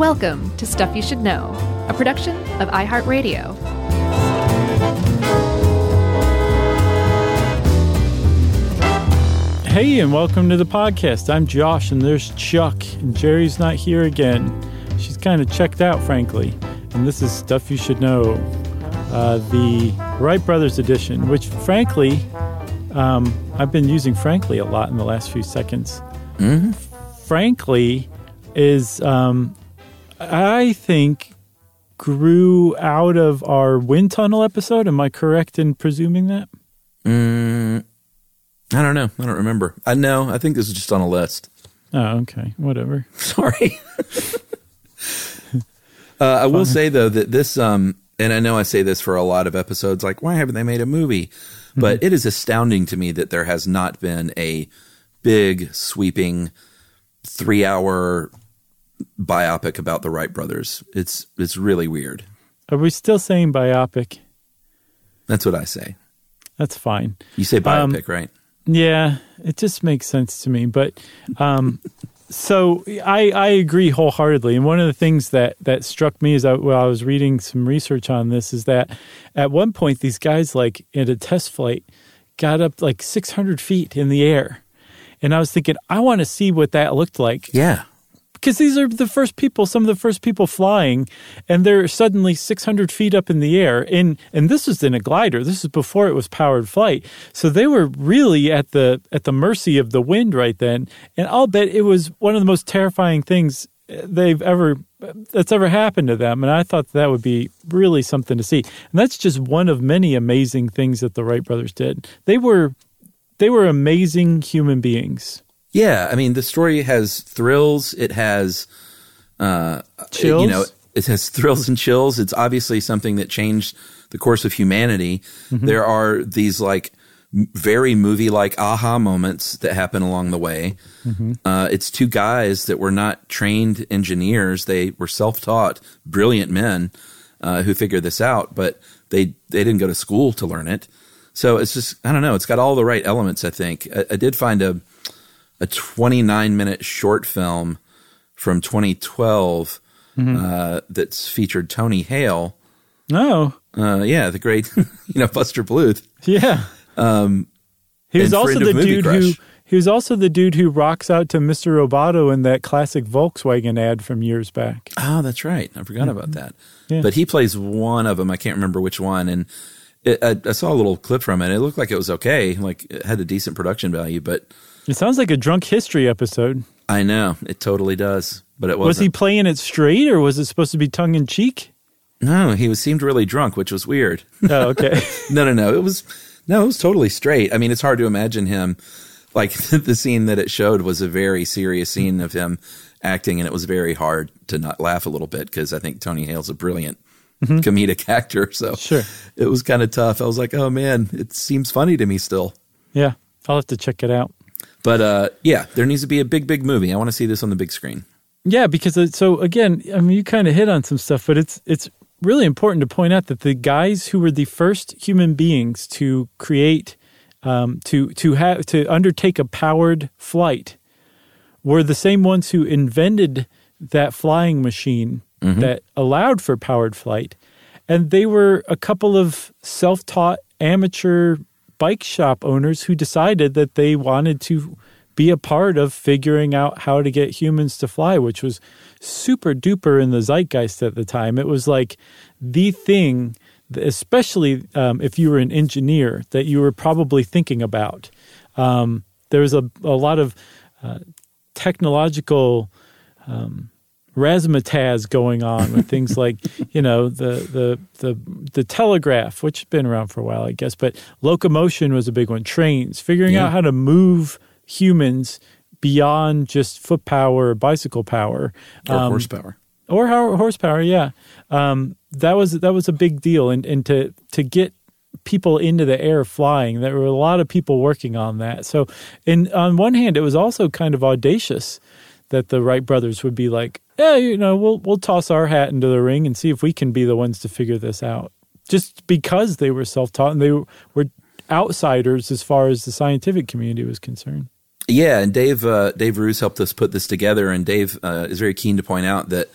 Welcome to Stuff You Should Know, a production of iHeartRadio. Hey, and welcome to the podcast. I'm Josh, and there's Chuck, and Jerry's not here again. She's kind of checked out, frankly. And this is Stuff You Should Know, uh, the Wright Brothers edition, which, frankly, um, I've been using frankly a lot in the last few seconds. Mm-hmm. Frankly, is um, I think grew out of our wind tunnel episode. Am I correct in presuming that? Mm, I don't know. I don't remember. I know. I think this is just on a list. Oh, okay. Whatever. Sorry. uh, I will say though that this, um, and I know I say this for a lot of episodes, like why haven't they made a movie? But Mm-hmm. it is astounding to me that there has not been a big, sweeping, three-hour biopic about the Wright brothers. It's it's really weird. Are we still saying biopic? That's what I say. That's fine. You say Um, biopic, right? Yeah, it just makes sense to me. But um, so I, I agree wholeheartedly. And one of the things that, that struck me as I, while I was reading some research on this is that at one point, these guys, like in a test flight, got up like 600 feet in the air. And I was thinking, I want to see what that looked like Yeah. Because these are the first people, some of the first people flying, and they're suddenly 600 feet up in the air. And and this was in a glider. This is before it was powered flight. So they were really at the at the mercy of the wind right then. And I'll bet it was one of the most terrifying things eh, they've ever that's ever happened to them. And I thought that would be really something to see. And that's just one of many amazing things that the Wright brothers did. They were they were amazing human beings. Yeah, I mean the story has thrills. It has, uh, Chills? You know, it has thrills and chills. It's obviously something that changed the course of humanity. There are these like very movie-like aha moments that happen along the way. Uh, it's two guys that were not trained engineers; they were self-taught, brilliant men uh, who figured this out, but they they didn't go to school to learn it. So it's just I don't know. It's got all the right elements. I think I, I did find a a 29 minute short film from 2012 uh, that's featured Tony Hale. Oh, Uh, yeah, the great, you know, Buster Bluth. Yeah. Um, he was also the dude who he was also the dude who rocks out to Mr. Roboto in that classic Volkswagen ad from years back. Oh, that's right. I forgot about that. Yeah. But he plays one of them. I can't remember which one. And it, I, I saw a little clip from it. It looked like it was okay. Like it had a decent production value, but It sounds like a drunk history episode. I know it totally does. But it wasn't. Was he playing it straight or was it supposed to be tongue in cheek? No, he was seemed really drunk, which was weird. Oh, okay. No, no, no. It was no, it was totally straight. I mean, it's hard to imagine him like the scene that it showed was a very serious scene of him acting, and it was very hard to not laugh a little bit because I think Tony Hale's a brilliant mm-hmm. comedic actor. So Sure. it was kind of tough. I was like, oh man, it seems funny to me still. yeah. I'll have to check it out. But uh, yeah, there needs to be a big, big movie. I want to see this on the big screen. Yeah, because so again, I mean, you kind of hit on some stuff, but it's it's really important to point out that the guys who were the first human beings to create, um, to to have to undertake a powered flight, were the same ones who invented that flying machine that allowed for powered flight, and they were a couple of self-taught amateur bike shop owners who decided that they wanted to be a part of figuring out how to get humans to fly, which was super duper in the zeitgeist at the time. It was like the thing, especially um, if you were an engineer, that you were probably thinking about. Um, there was a, a lot of uh, technological um, razzmatazz going on with things like you know the the the the telegraph, which has been around for a while, I guess. But locomotion was a big one. Trains, figuring Yeah. out how to move humans beyond just foot power or bicycle power Or Um, horsepower. or how horsepower. Yeah, um, that was that was a big deal, and and to to get people into the air flying, there were a lot of people working on that. So, in on one hand, it was also kind of audacious that the Wright brothers would be like, yeah, you know, we'll we'll toss our hat into the ring and see if we can be the ones to figure this out. Just because they were self taught and they were outsiders as far as the scientific community was concerned. Yeah, and Dave uh, Dave Roos helped us put this together, and Dave uh, is very keen to point out that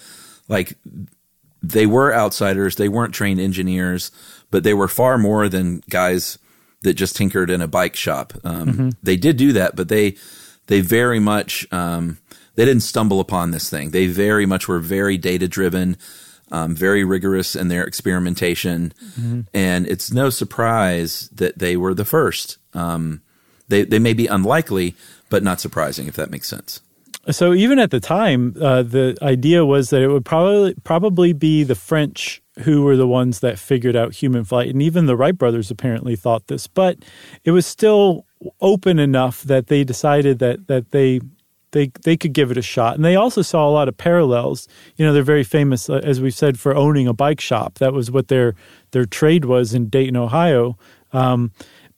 like they were outsiders. They weren't trained engineers, but they were far more than guys that just tinkered in a bike shop. Um, mm-hmm. They did do that, but they they very much um, they didn't stumble upon this thing. They very much were very data driven, um, very rigorous in their experimentation, mm-hmm. and it's no surprise that they were the first. Um, they they may be unlikely, but not surprising if that makes sense. So even at the time, uh, the idea was that it would probably probably be the French who were the ones that figured out human flight, and even the Wright brothers apparently thought this. But it was still open enough that they decided that that they they they could give it a shot. And they also saw a lot of parallels. You know, they're very famous, uh, as we've said, for owning a bike shop. That was what their their trade was in Dayton, Ohio. Um,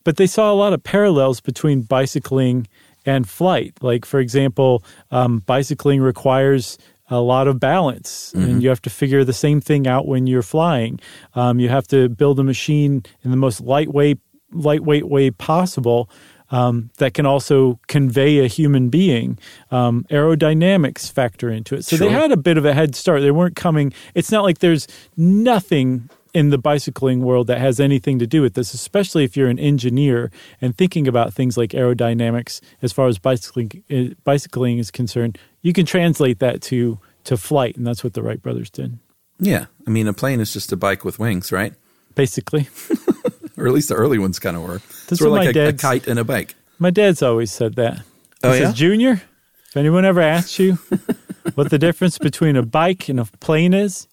but they saw a lot of parallels between bicycling and flight. Like, for example, um, bicycling requires a lot of balance, mm-hmm. and you have to figure the same thing out when you're flying. Um, you have to build a machine in the most lightweight lightweight way possible. Um, that can also convey a human being. Um, aerodynamics factor into it. So sure. they had a bit of a head start. They weren't coming, it's not like there's nothing in the bicycling world that has anything to do with this, especially if you're an engineer and thinking about things like aerodynamics as far as bicycling eh, bicycling is concerned. You can translate that to to flight, and that's what the Wright brothers did. Yeah, I mean, a plane is just a bike with wings, right? Basically, or at least the early ones kind of were. That's sort of like a, a, kite and a bike. My dad's always said that. He oh says, yeah, Junior. If anyone ever asks you what the difference between a bike and a plane is,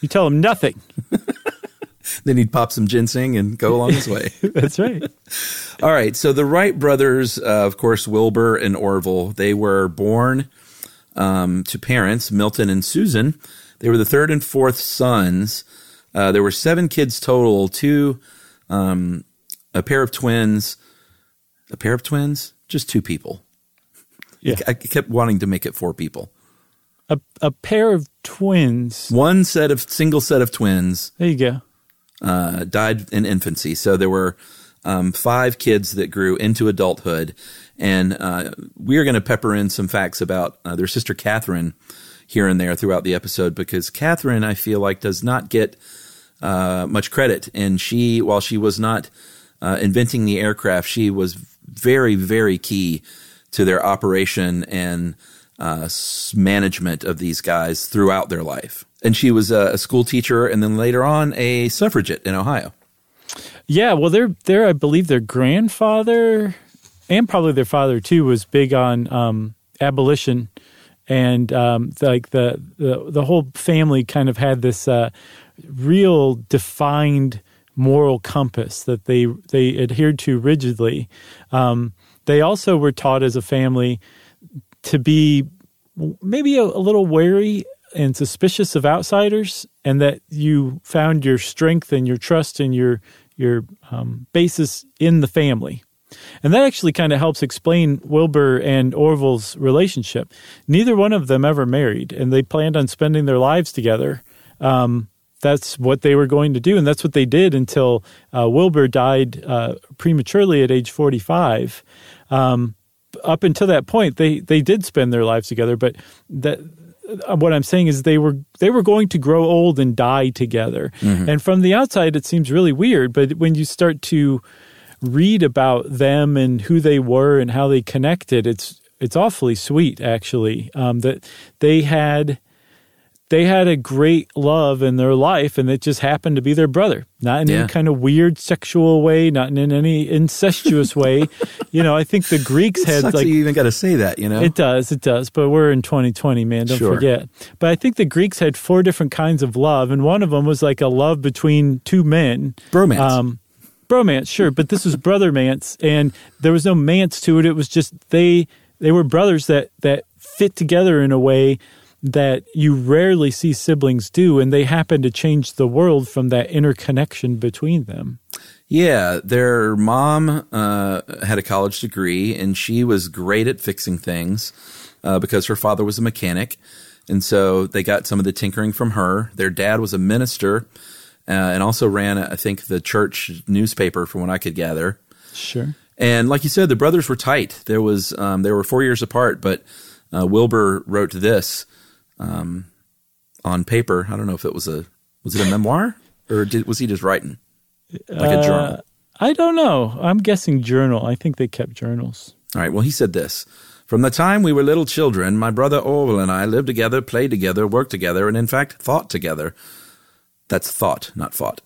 you tell them nothing. then he'd pop some ginseng and go along his way. That's right. All right. So the Wright brothers, uh, of course, Wilbur and Orville, they were born um, to parents, Milton and Susan. They were the third and fourth sons. Uh, there were seven kids total, two, um, a pair of twins, a pair of twins, just two people. Yeah. I, kept wanting to make it four people. A, a pair of twins. One set of single set of twins. There you go uh, died in infancy. So there were um, five kids that grew into adulthood. And uh, we are going to pepper in some facts about uh, their sister Katharine here and there throughout the episode because Katharine, I feel like, does not get uh, much credit. And she, while she was not uh, inventing the aircraft, she was very, very key to their operation and uh, management of these guys throughout their life and she was a, a school teacher and then later on a suffragette in Ohio. Yeah, well, their their I believe their grandfather and probably their father too was big on um, abolition, and um, like the, the the whole family kind of had this uh, real defined moral compass that they they adhered to rigidly. Um, they also were taught as a family to be maybe a, a little wary and suspicious of outsiders, and that you found your strength and your trust and your your um, basis in the family. And that actually kind of helps explain Wilbur and Orville's relationship. Neither one of them ever married, and they planned on spending their lives together. Um, that's what they were going to do, and that's what they did until uh, Wilbur died uh, prematurely at age 45. Um, up until that point, they they did spend their lives together, but that uh, what I'm saying is they were they were going to grow old and die together. Mm-hmm. And from the outside it seems really weird, but when you start to read about them and who they were and how they connected, it's it's awfully sweet actually. Um, that they had they had a great love in their life and it just happened to be their brother. Not in yeah. any kind of weird sexual way not in any incestuous way. You know i think the greeks had like you even got to say that you know? It does it does but we're in 2020 man don't sure. forget. But i think the greeks had four different kinds of love and one of them was like a love between two men. Bromance. Um, bromance sure but this was brothermance and there was no mance to it. It was just they they were brothers that that fit together in a way that you rarely see siblings do, and they happen to change the world from that interconnection between them. Yeah, their mom uh, had a college degree, and she was great at fixing things uh, because her father was a mechanic. And so they got some of the tinkering from her. Their dad was a minister uh, and also ran, I think, the church newspaper, from what I could gather. Sure. And like you said, the brothers were tight. There was um, they were four years apart, but uh, Wilbur wrote this um, on paper. I don't know if it was a was it a memoir or did, was he just writing like a journal? Uh, I don't know. I'm guessing journal. I think they kept journals. All right. Well, he said this. From the time we were little children, my brother Orville and I lived together, played together, worked together, and in fact thought together. That's thought, not fought.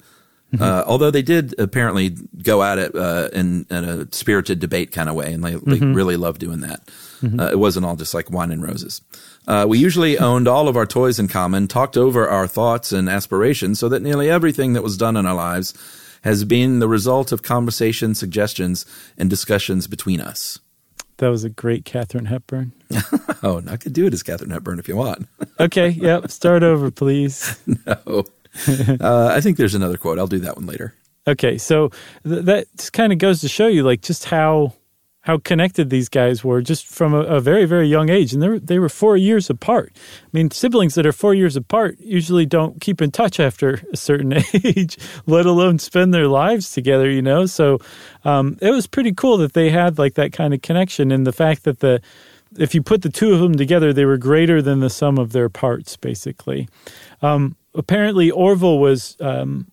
Mm-hmm. Uh, although they did apparently go at it uh, in, in, a spirited debate kind of way, and they, they mm-hmm. really loved doing that. Mm-hmm. Uh, it wasn't all just like wine and roses. Uh, we usually owned all of our toys in common, talked over our thoughts and aspirations, so that nearly everything that was done in our lives has been the result of conversation, suggestions, and discussions between us. That was a great Katharine Hepburn. oh, I could do it as Katharine Hepburn if you want. okay, yep. Start over, please. no. Uh, I think there's another quote. I'll do that one later. Okay, so th- that kind of goes to show you, like, just how how connected these guys were just from a, a, very very young age. And they were, they were four years apart. I mean siblings that are four years apart usually don't keep in touch after a certain age let alone spend their lives together you know? So um, it was pretty cool that they had like that kind of connection and the fact that the if you put the two of them together they were greater than the sum of their parts basically. Um, apparently orville was um,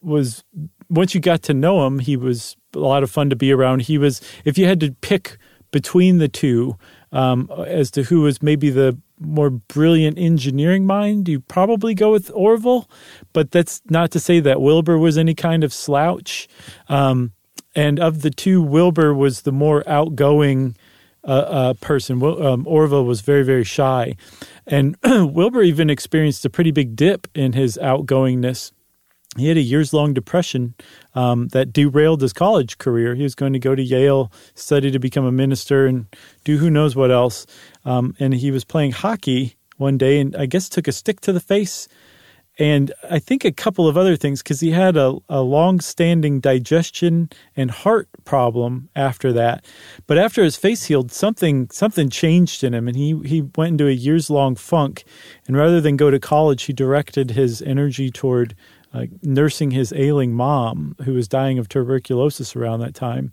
was once you got to know him he was a lot of fun to be around. He was, if you had to pick between the two um, as to who was maybe the more brilliant engineering mind, you probably go with Orville. But that's not to say that Wilbur was any kind of slouch. Um, and of the two, Wilbur was the more outgoing uh, uh, person. Um, Orville was very, very shy. And Wilbur even experienced a pretty big dip in his outgoingness he had a years long depression um, that derailed his college career. He was going to go to Yale, study to become a minister, and do who knows what else. Um, and he was playing hockey one day, and I guess took a stick to the face, and I think a couple of other things because he had a, a long standing digestion and heart problem after that. But after his face healed, something something changed in him, and he he went into a years long funk. And rather than go to college, he directed his energy toward uh, nursing his ailing mom, who was dying of tuberculosis around that time,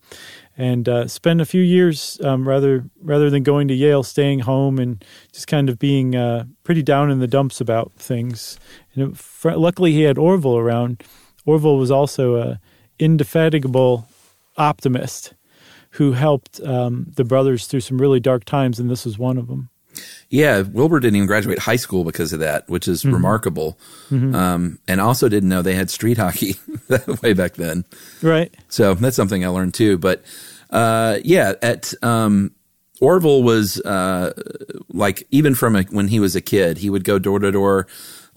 and uh, spent a few years um, rather rather than going to Yale, staying home and just kind of being uh, pretty down in the dumps about things. And it, luckily, he had Orville around. Orville was also a indefatigable optimist who helped um, the brothers through some really dark times, and this was one of them. Yeah, Wilbur didn't even graduate high school because of that, which is mm-hmm. remarkable. Mm-hmm. Um, and also didn't know they had street hockey way back then. Right. So that's something I learned too. But uh, yeah, at um, Orville was uh, like even from a, when he was a kid, he would go door to door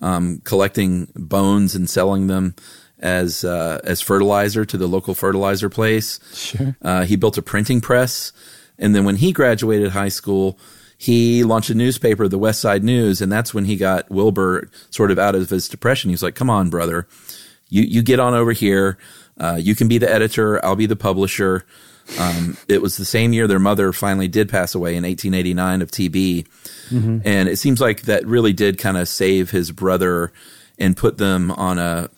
um, collecting bones and selling them as uh, as fertilizer to the local fertilizer place. Sure. Uh, he built a printing press, and then when he graduated high school he launched a newspaper, the West Side News, and that's when he got Wilbur sort of out of his depression. He's like, "Come on, brother, you you get on over here. Uh, you can be the editor. I'll be the publisher." Um, it was the same year their mother finally did pass away in 1889 of TB, mm-hmm. and it seems like that really did kind of save his brother and put them on a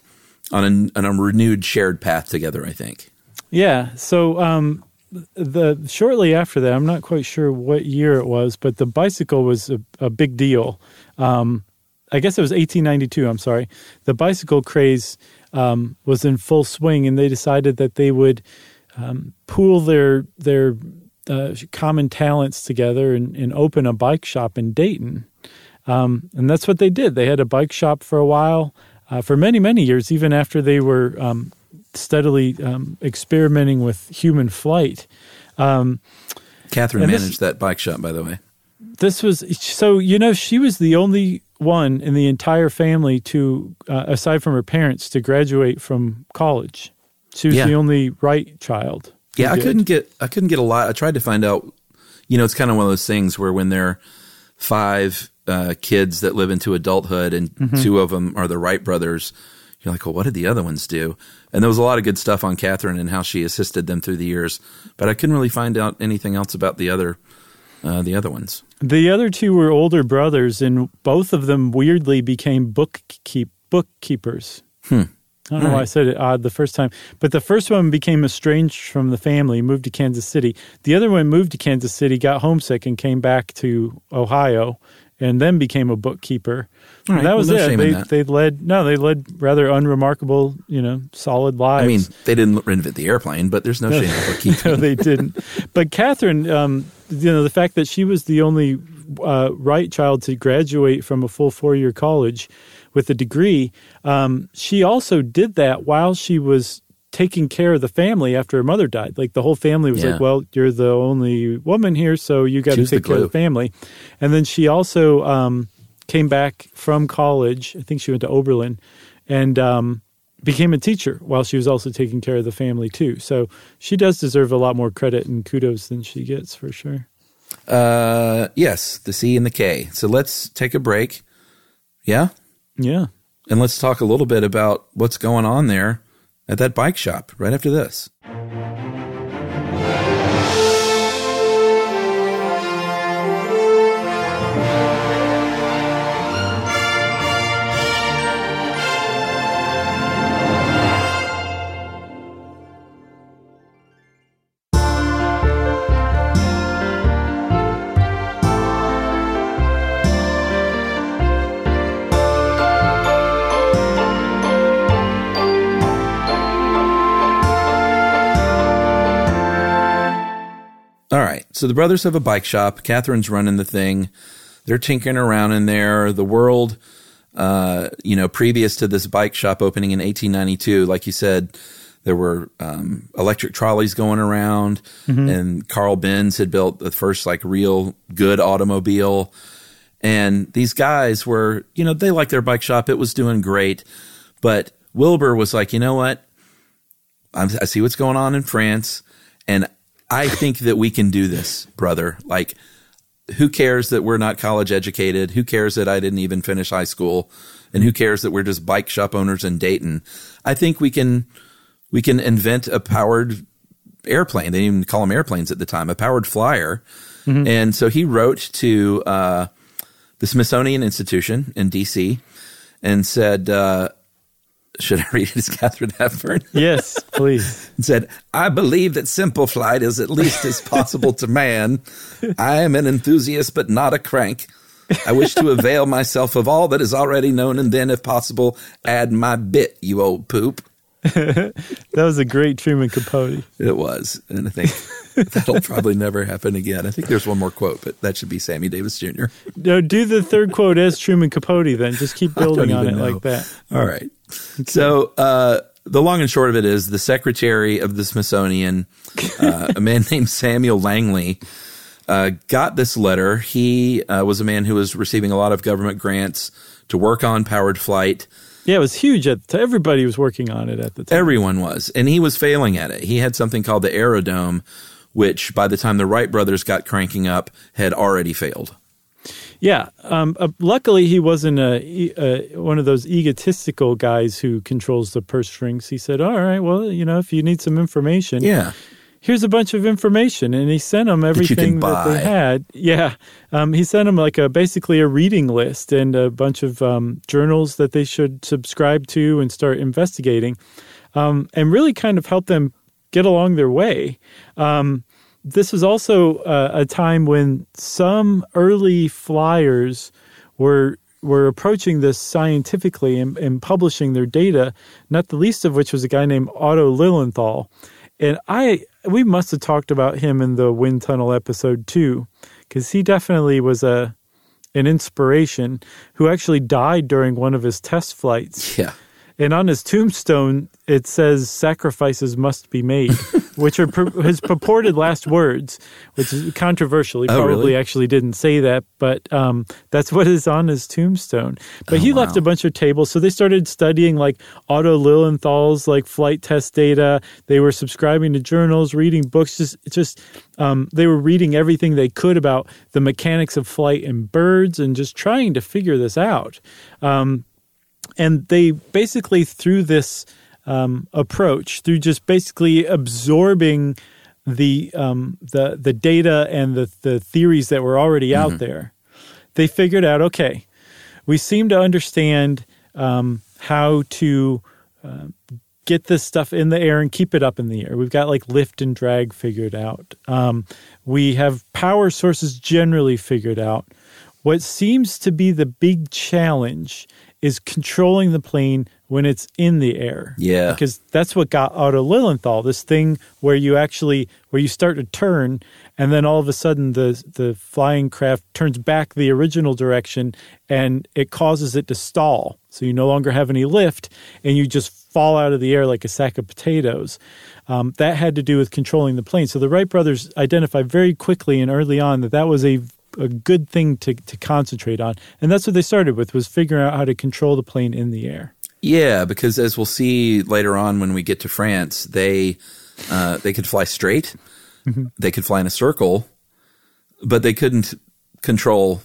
on a, on a renewed shared path together. I think. Yeah. So um, the shortly after that, I'm not quite sure what year it was, but the bicycle was a, a big deal. Um, I guess it was 1892. I'm sorry. The bicycle craze um, was in full swing, and they decided that they would um, pool their their uh, common talents together and, and, open a bike shop in Dayton. Um, and that's what they did. They had a bike shop for a while, uh, for many many years, even after they were um, steadily um, experimenting with human flight. Um, Katharine managed this, that bike shop, by the way. This was so you know she was the only one in the entire family to, uh, aside from her parents, to graduate from college. She was yeah. the only Wright child. Yeah, I did. couldn't get I couldn't get a lot. I tried to find out. You know, it's kind of one of those things where when they're five uh, kids that live into adulthood and mm-hmm. two of them are the Wright brothers you're like, well, what did the other ones do? And there was a lot of good stuff on Katharine and how she assisted them through the years, but I couldn't really find out anything else about the other uh, the other ones. The other two were older brothers, and both of them weirdly became bookkeep bookkeepers. Hmm. I don't know right. why I said it odd the first time, but the first one became estranged from the family, moved to Kansas City. The other one moved to Kansas City, got homesick, and came back to Ohio and then became a bookkeeper. Right, And that was well, no it. They that. they led no, they led rather unremarkable, you know, solid lives. I mean, they didn't invent the airplane, but there's no shame in bookkeeping. no, they didn't. But Katharine, um, you know, the fact that she was the only uh, Wright child to graduate from a full four year college with a degree, um, she also did that while she was taking care of the family after her mother died. Like the whole family was Yeah. like, "Well, you're the only woman here, so you got to take care of the family." And then she also um, came back from college. I think she went to Oberlin, and um, became a teacher while she was also taking care of the family too. So she does deserve a lot more credit and kudos than she gets for sure. Uh, yes, the C and the K. So let's take a break. Yeah, Yeah. and let's talk a little bit about what's going on there at that bike shop right after this. So the brothers have a bike shop. Katharine's running the thing. They're tinkering around in there. The world, uh, you know, previous to this bike shop opening in 1892, like you said, there were um, electric trolleys going around, and Carl Benz had built the first like real good automobile. And these guys were, you know, they liked their bike shop. It was doing great. But Wilbur was like, you know what? I'm, I see what's going on in France, and I think that we can do this, brother. Like, who cares that we're not college educated? Who cares that I didn't even finish high school? And who cares that we're just bike shop owners in Dayton? I think we can we can invent a powered airplane. They didn't even call them airplanes at the time, a powered flyer. And so he wrote to uh, the Smithsonian Institution in D.C. and said, uh, "Should I read it as Katharine Hepburn?" Yes, please. said, I believe that simple flight is at least as possible to man. I am an enthusiast, but not a crank. I wish to avail myself of all that is already known and then, if possible, add my bit, you old poop. that was a great Truman Capote. It was. And I think that'll probably never happen again. I think there's one more quote, but that should be Sammy Davis Jr. No, do the third quote as Truman Capote then. Just keep building on it know. like that. All right. So uh, the long and short of it is the secretary of the Smithsonian, uh, a man named Samuel Langley, uh, got this letter. He uh, was a man who was receiving a lot of government grants to work on powered flight. Yeah, it was huge. At the, everybody was working on it at the time. Everyone was, and he was failing at it. He had something called the Aerodrome, which by the time the Wright brothers got cranking up, had already failed. Yeah. Um, uh, luckily, he wasn't a, uh, one of those egotistical guys who controls the purse strings. He said, "All right, well, you know, if you need some information, Yeah. here's a bunch of information." And he sent them everything that, buy. they had. Yeah. Um, he sent them like a basically a reading list and a bunch of um, journals that they should subscribe to and start investigating, um, and really kind of help them get along their way. Um, this was also uh, a time when some early flyers were were approaching this scientifically and, and publishing their data. Not the least of which was a guy named Otto Lilienthal, and I we must have talked about him in the wind tunnel episode too, because he definitely was a an inspiration who actually died during one of his test flights. Yeah. And on his tombstone, it says "sacrifices must be made," which are pur- his purported last words, which is controversial. He Oh, probably really? actually didn't say that, but um, that's what is on his tombstone. But Oh, he left a bunch of tables, so they started studying like Otto Lilienthal's like flight test data. They were subscribing to journals, reading books. Just, just um, they were reading everything they could about the mechanics of flight and birds, and just trying to figure this out and they basically through this um, approach through just basically absorbing the um, the the data and the the theories that were already out there they figured out okay we seem to understand um, how to uh, get this stuff in the air and keep it up in the air. We've got like lift and drag figured out. Um, we have power sources generally figured out. What seems to be the big challenge is controlling the plane when it's in the air. Yeah. Because that's what got Otto Lilienthal, this thing where you actually where you start to turn and then all of a sudden the the flying craft turns back the original direction and it causes it to stall. So you no longer have any lift and you just fall out of the air like a sack of potatoes. Um, that had to do with controlling the plane. So the Wright brothers identified very quickly and early on that that was a a good thing to, to concentrate on. And that's what they started with was figuring out how to control the plane in the air. Yeah, because as we'll see later on when we get to France, they uh, they could fly straight, mm-hmm. they could fly in a circle, but they couldn't control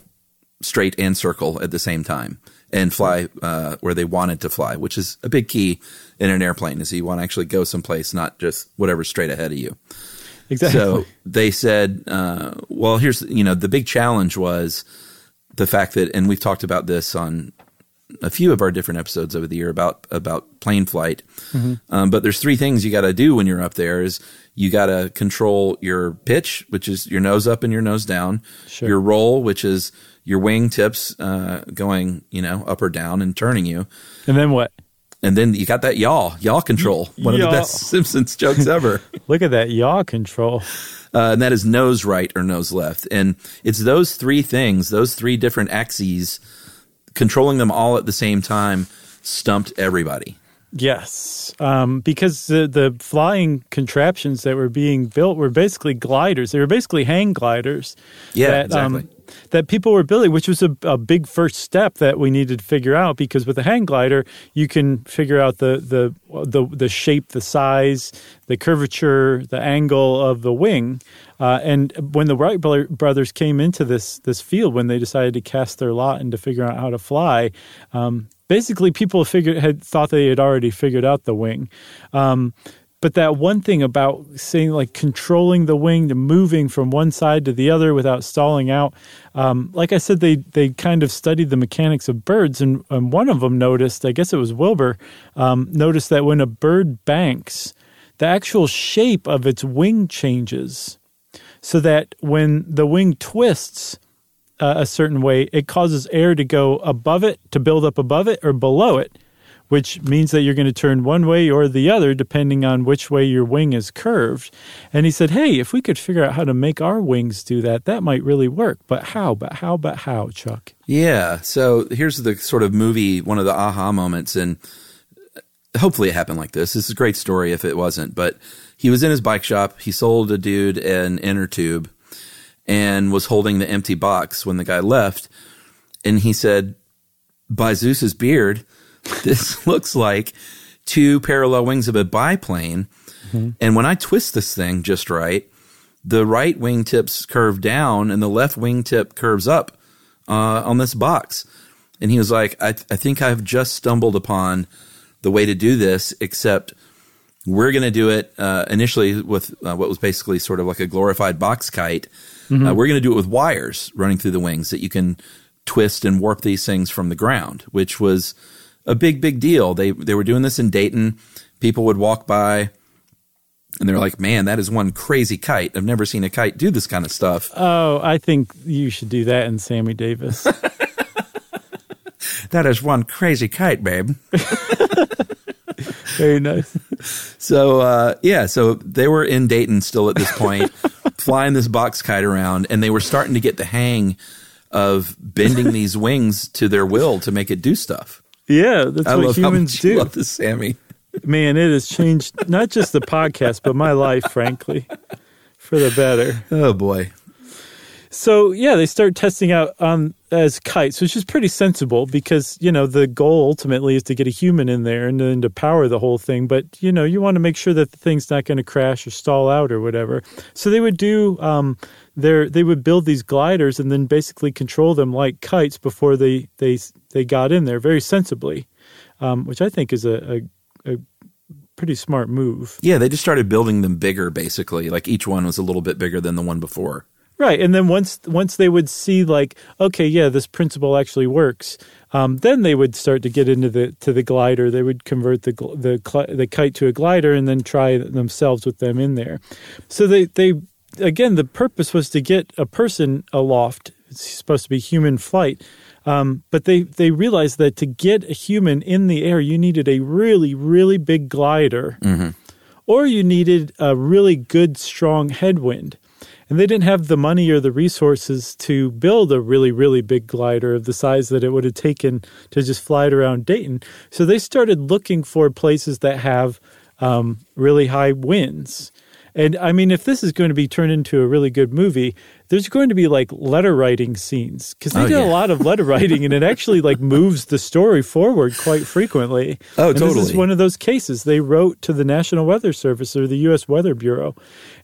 straight and circle at the same time and fly uh, where they wanted to fly, which is a big key in an airplane. Is you want to actually go someplace, not just whatever's straight ahead of you. Exactly. So they said, uh, well, here's, you know, the big challenge was the fact that, and we've talked about this on a few of our different episodes over the year about, about plane flight. Mm-hmm. Um, but there's three things you got to do when you're up there is you got to control your pitch, which is your nose up and your nose down, sure. your roll, which is your wing tips, uh, going, you know, up or down and turning you. And then what? And then you got that yaw, yaw control, one yaw. of the best Simpsons jokes ever. Look at that yaw control. Uh, and that is nose right or nose left. And it's those three things, those three different axes, controlling them all at the same time stumped everybody. Yes, um, because the the flying contraptions that were being built were basically gliders. They were basically hang gliders. Yeah, that, um, exactly. Um, that people were building, which was a, a, big first step that we needed to figure out. Because with a hang glider, you can figure out the the the, the shape, the size, the curvature, the angle of the wing. Uh, and when the Wright brothers came into this this field, when they decided to cast their lot and to figure out how to fly, um, basically people figured had thought they had already figured out the wing. Um, but that one thing about saying like controlling the wing to moving from one side to the other without stalling out, um, like I said, they they kind of studied the mechanics of birds, and, and one of them noticed, I guess it was Wilbur, um, noticed that when a bird banks, the actual shape of its wing changes, so that when the wing twists, uh, a certain way, it causes air to go above it, to build up above it, or below it which means that you're going to turn one way or the other depending on which way your wing is curved. And he said, Hey, if we could figure out how to make our wings do that, that might really work. But how? But how? But how, Chuck? Yeah. So here's the sort of movie, one of the aha moments. And uh, hopefully it happened like this. This is a great story if it wasn't. But he was in his bike shop. He sold a dude an inner tube and was holding the empty box when the guy left. And he said, By Zeus's beard, this looks like two parallel wings of a biplane. Mm-hmm. And when I twist this thing just right, the right wing tips curve down and the left wing tip curves up uh, on this box. And he was like, I, th- I think I've just stumbled upon the way to do this, except we're going to do it uh, initially with uh, what was basically sort of like a glorified box kite. Mm-hmm. Uh, we're going to do it with wires running through the wings that you can twist and warp these things from the ground, which was a big, big deal. They they were doing this in Dayton. People would walk by and they're like, "Man, that is one crazy kite. I've never seen a kite do this kind of stuff." Oh, I think you should do that in Sammy Davis. that is one crazy kite, babe. Very nice. So uh, yeah, so they were in Dayton still at this point, flying this box kite around, and they were starting to get the hang of bending these wings to their will to make it do stuff. Yeah, that's I what humans do. love this, Sammy. Man, it has changed not just the podcast, but my life, frankly, for the better. Oh boy. So yeah, they start testing out on as kites, which is pretty sensible because you know the goal ultimately is to get a human in there and then to power the whole thing. But you know you want to make sure that the thing's not going to crash or stall out or whatever. So they would do um, their they would build these gliders and then basically control them like kites before they they they got in there very sensibly, um, which I think is a, a, a pretty smart move. Yeah, they just started building them bigger, basically. Like each one was a little bit bigger than the one before. Right, and then once once they would see like, okay, yeah, this principle actually works, um, then they would start to get into the to the glider. They would convert the the the kite to a glider, and then try themselves with them in there. So they they again the purpose was to get a person aloft it's supposed to be human flight. Um, but they, they realized that to get a human in the air, you needed a really, really big glider, or you needed a really good, strong headwind. And they didn't have the money or the resources to build a really, really big glider of the size that it would have taken to just fly it around Dayton. So they started looking for places that have um, really high winds. And I mean, if this is going to be turned into a really good movie, there's going to be like letter writing scenes because they Oh, did a lot of letter writing, and it actually like moves the story forward quite frequently. Oh, and This is one of those cases. They wrote to the National Weather Service or the U.S. Weather Bureau,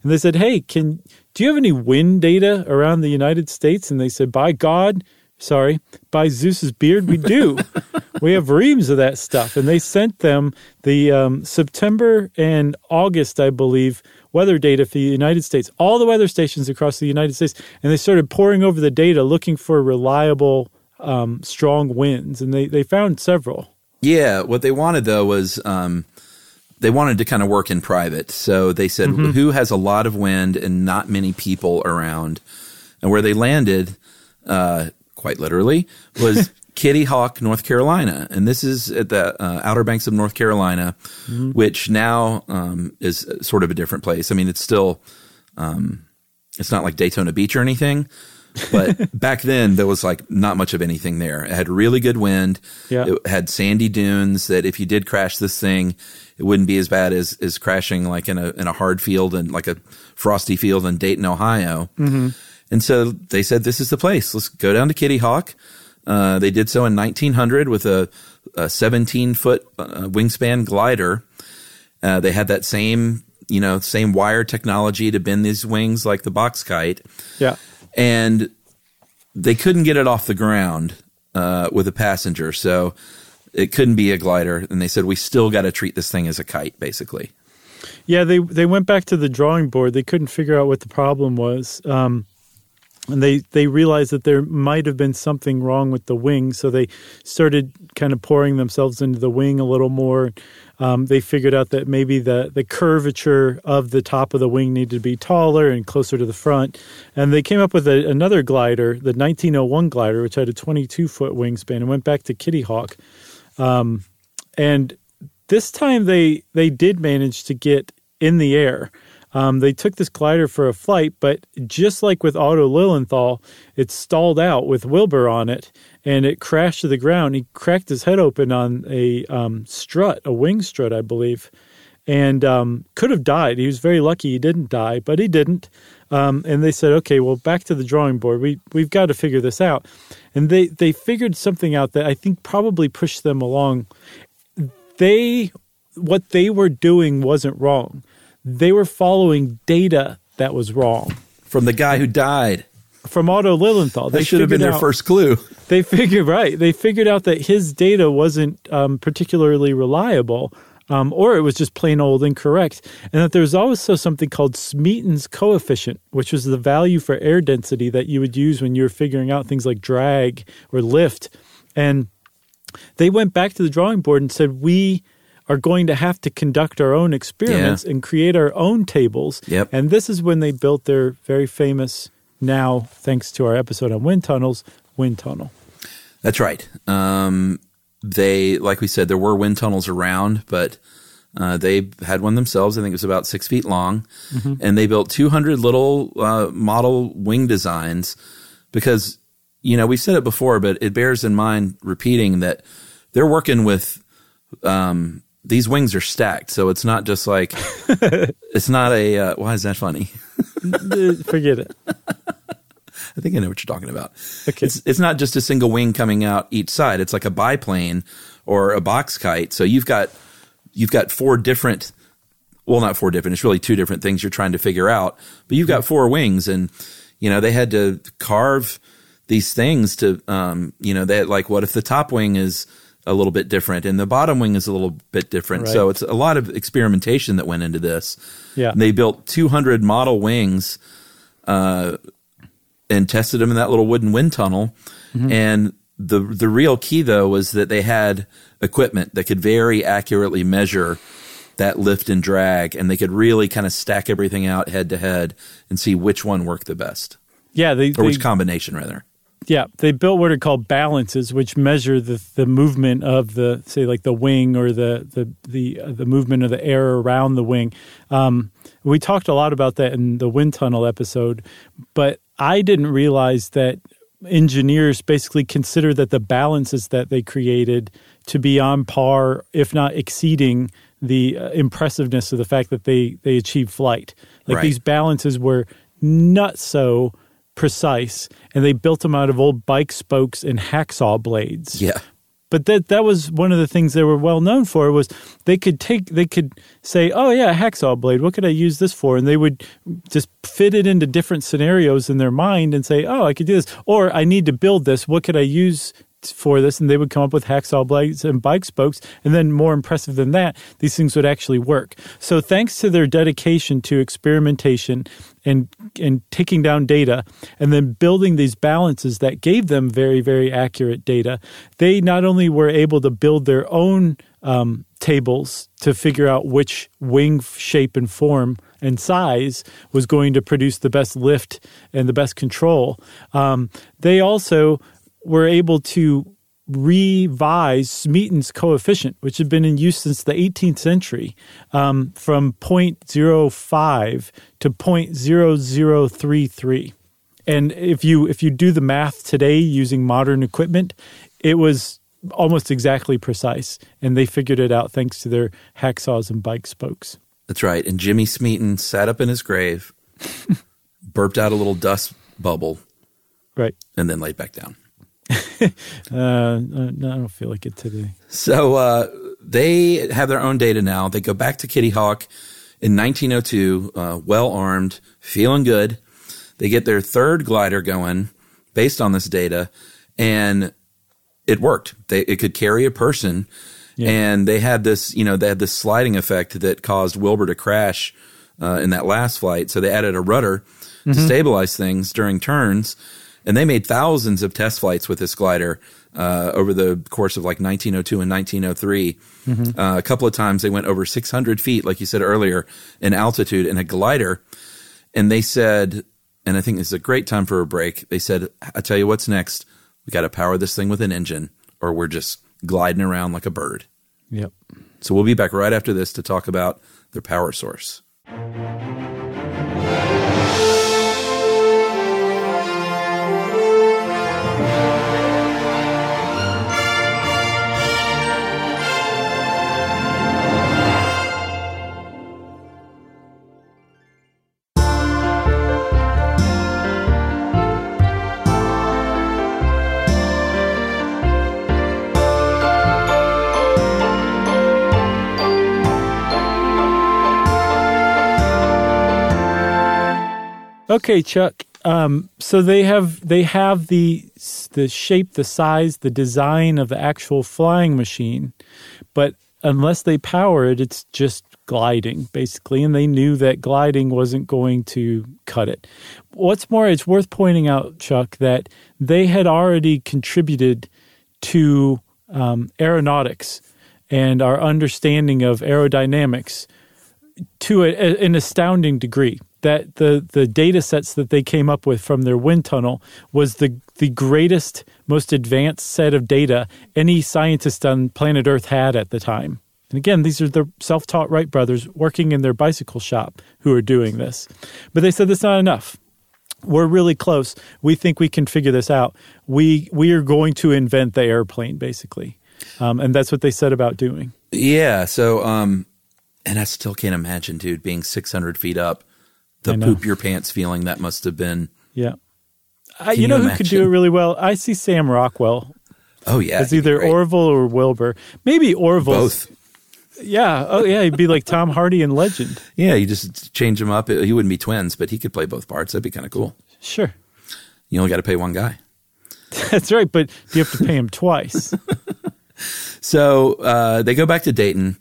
and they said, "Hey, can do you have any wind data around the United States?" And they said, "By God." Sorry, by Zeus's beard, we do. we have reams of that stuff, and they sent them the um, September and August, I believe, weather data for the United States, all the weather stations across the United States, and they started pouring over the data looking for reliable, um, strong winds, and they they found several. Yeah, what they wanted though was um, they wanted to kind of work in private. So they said, who has a lot of wind and not many people around? And where they landed, uh, quite literally, was Kitty Hawk, North Carolina. And this is at the uh, Outer Banks of North Carolina, which now um, is sort of a different place. I mean, it's still, um, it's not like Daytona Beach or anything. but back then there was like not much of anything there. It had really good wind. Yeah. It had sandy dunes that if you did crash this thing, it wouldn't be as bad as, as crashing like in a in a hard field and like a frosty field in Dayton, Ohio. And so they said, "This is the place. Let's go down to Kitty Hawk." Uh, they did so in 1900 with a, a 17 foot uh, wingspan glider. Uh, they had that same you know same wire technology to bend these wings like the box kite Yeah. and they couldn't get it off the ground uh, with a passenger, so it couldn't be a glider. And they said we still got to treat this thing as a kite, basically. Yeah, they they went back to the drawing board. They couldn't figure out what the problem was, um, and they they realized that there might have been something wrong with the wing. So they started kind of pouring themselves into the wing a little more. Um, they figured out that maybe the the curvature of the top of the wing needed to be taller and closer to the front, and they came up with a, another glider, the 1901 glider, which had a 22 foot wingspan, and went back to Kitty Hawk. Um, and this time they they did manage to get in the air. Um, they took this glider for a flight, but just like with Otto Lilienthal, it stalled out with Wilbur on it, and it crashed to the ground. He cracked his head open on a um, strut, a wing strut, I believe, and um, could have died. He was very lucky he didn't die, but he didn't. Um, and they said, "Okay, well, back to the drawing board. We we've got to figure this out." And they they figured something out that I think probably pushed them along they what they were doing wasn't wrong. They were following data that was wrong From the guy who died, from Otto Lilienthal. that should have been their out- first clue. They figured right. They figured out that his data wasn't um, particularly reliable, um, or it was just plain old incorrect, and that there was also something called Smeaton's coefficient, which was the value for air density that you would use when you were figuring out things like drag or lift, and they went back to the drawing board and said we are going to have to conduct our own experiments and create our own tables. Yep. And this is when they built their very famous now, thanks to our episode on wind tunnels, wind tunnel. That's right. Um, they, like we said, there were wind tunnels around, but uh, they had one themselves. I think it was about six feet long, and they built 200 little uh, model wing designs because you know we've said it before, but it bears in mind repeating that they're working with. Um, these wings are stacked, so it's not just like it's not a. Uh, why is that funny? Forget it. I think I know what you're talking about. Okay. It's it's not just a single wing coming out each side. It's like a biplane or a box kite. So you've got you've got four different well not four different, it's really two different things you're trying to figure out. But you've got four wings and you know, they had to carve these things to um, you know, they had like what if the top wing is a little bit different and the bottom wing is a little bit different. So it's a lot of experimentation that went into this. Yeah. They built 200 model wings uh, and tested them in that little wooden wind tunnel. And the the real key though was that they had equipment that could very accurately measure that lift and drag, and they could really kind of stack everything out head to head and see which one worked the best, Yeah, they, or they which combination rather. Yeah, they built what are called balances, which measure the the movement of the say like the wing or the the the uh, the movement of the air around the wing. Um, we talked a lot about that in the wind tunnel episode, but I didn't realize that engineers basically consider that the balances that they created to be on par, if not exceeding, the uh, impressiveness of the fact that they they achieved flight. Like Right. these balances were not so precise, and they built them out of old bike spokes and hacksaw blades. Yeah. But that that was one of the things they were well known for was they could take they could say, "Oh yeah, a hacksaw blade. What could I use this for?" And they would just fit it into different scenarios in their mind and say, "Oh, I could do this." Or I need to build this. What could I use for this? And they would come up with hacksaw blades and bike spokes. And then more impressive than that, these things would actually work. So thanks to their dedication to experimentation and and taking down data and then building these balances that gave them very very accurate data they not only were able to build their own um, tables to figure out which wing shape and form and size was going to produce the best lift and the best control um, they also were able to revise Smeaton's coefficient, which had been in use since the 18th century, um, from 0.05 to 0.0033. And if you if you do the math today using modern equipment, it was almost exactly precise, and they figured it out thanks to their hacksaws and bike spokes. That's right. And Jimmy Smeaton sat up in his grave, burped out a little dust bubble, Right? and then laid back down. Uh, no, I don't feel like it today. So uh, they have their own data now. They go back to Kitty Hawk in 1902, uh, well armed, feeling good. They get their third glider going based on this data, and it worked. They, it could carry a person, and they had this, you know, they had this sliding effect that caused Wilbur to crash uh, in that last flight. So they added a rudder to stabilize things during turns, and they made thousands of test flights with this glider uh, over the course of like 1902 and 1903. Uh, a couple of times they went over 600 feet, like you said earlier, in altitude in a glider. And they said, and I think this is a great time for a break. They said, I tell you what's next. We got to power this thing with an engine, or we're just gliding around like a bird. Yep. So we'll be back right after this to talk about their power source. Okay, Chuck. Um, so they have they have the the shape, the size, the design of the actual flying machine, but unless they power it, it's just gliding basically. And they knew that gliding wasn't going to cut it. What's more, it's worth pointing out, Chuck, that they had already contributed to um, aeronautics and our understanding of aerodynamics to a, a- an astounding degree that the the data sets that they came up with from their wind tunnel was the the greatest most advanced set of data any scientist on planet earth had at the time. And again these are the self-taught wright brothers working in their bicycle shop who are doing this. But they said that's not enough. We're really close. We think we can figure this out. We we are going to invent the airplane basically. Um, and that's what they set about doing. Yeah. So, um, and I still can't imagine, dude, being 600 feet up, the poop your pants feeling that must have been. Yeah. I, Can you know you who could do it really well? I see Sam Rockwell Oh, yeah. as either. Orville or Wilbur. Maybe Orville. Both. Yeah. Oh, yeah. He'd be like Tom Hardy in Legend. Yeah. You just change him up. He wouldn't be twins, but he could play both parts. That'd be kind of cool. Sure. You only got to pay one guy. That's right. But you have to pay him twice. So uh, they go back to Dayton.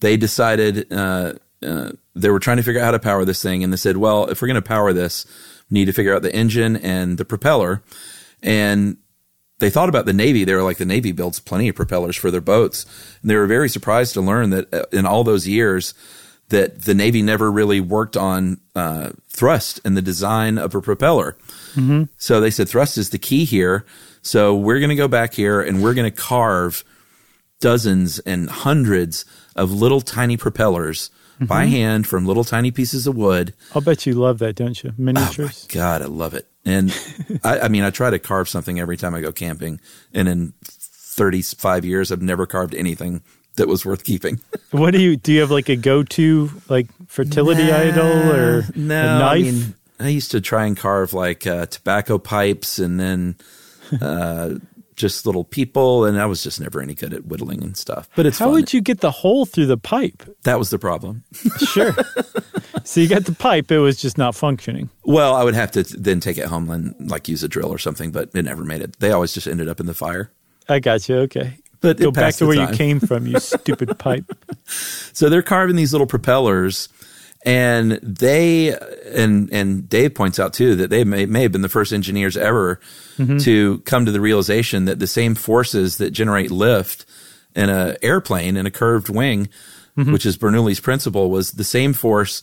They decided uh, uh, they were trying to figure out how to power this thing, and they said, "Well, if we're going to power this, we need to figure out the engine and the propeller." And they thought about the Navy. They were like, "The Navy builds plenty of propellers for their boats," and they were very surprised to learn that uh, in all those years, that the Navy never really worked on uh, thrust and the design of a propeller. Mm-hmm. So they said thrust is the key here. So we're going to go back here and we're going to carve dozens and hundreds of little tiny propellers mm-hmm. by hand from little tiny pieces of wood. I'll bet you love that, don't you? Miniatures. Oh God, I love it. And I, I mean, I try to carve something every time I go camping, and in 35 years, I've never carved anything that was worth keeping. what do you do? You have like a go-to like fertility nah, idol or no, knife? I, mean, I used to try and carve like uh, tobacco pipes and then uh, just little people, and I was just never any good at whittling and stuff. But it's how fun. would you get the hole through the pipe? That was the problem. sure. so you got the pipe; it was just not functioning. Well, I would have to then take it home and like use a drill or something, but it never made it. They always just ended up in the fire. I got you. Okay. But go back to where time. you came from, you stupid pipe. So they're carving these little propellers, and they and and Dave points out too that they may, may have been the first engineers ever mm-hmm. to come to the realization that the same forces that generate lift in an airplane in a curved wing, mm-hmm. which is Bernoulli's principle, was the same force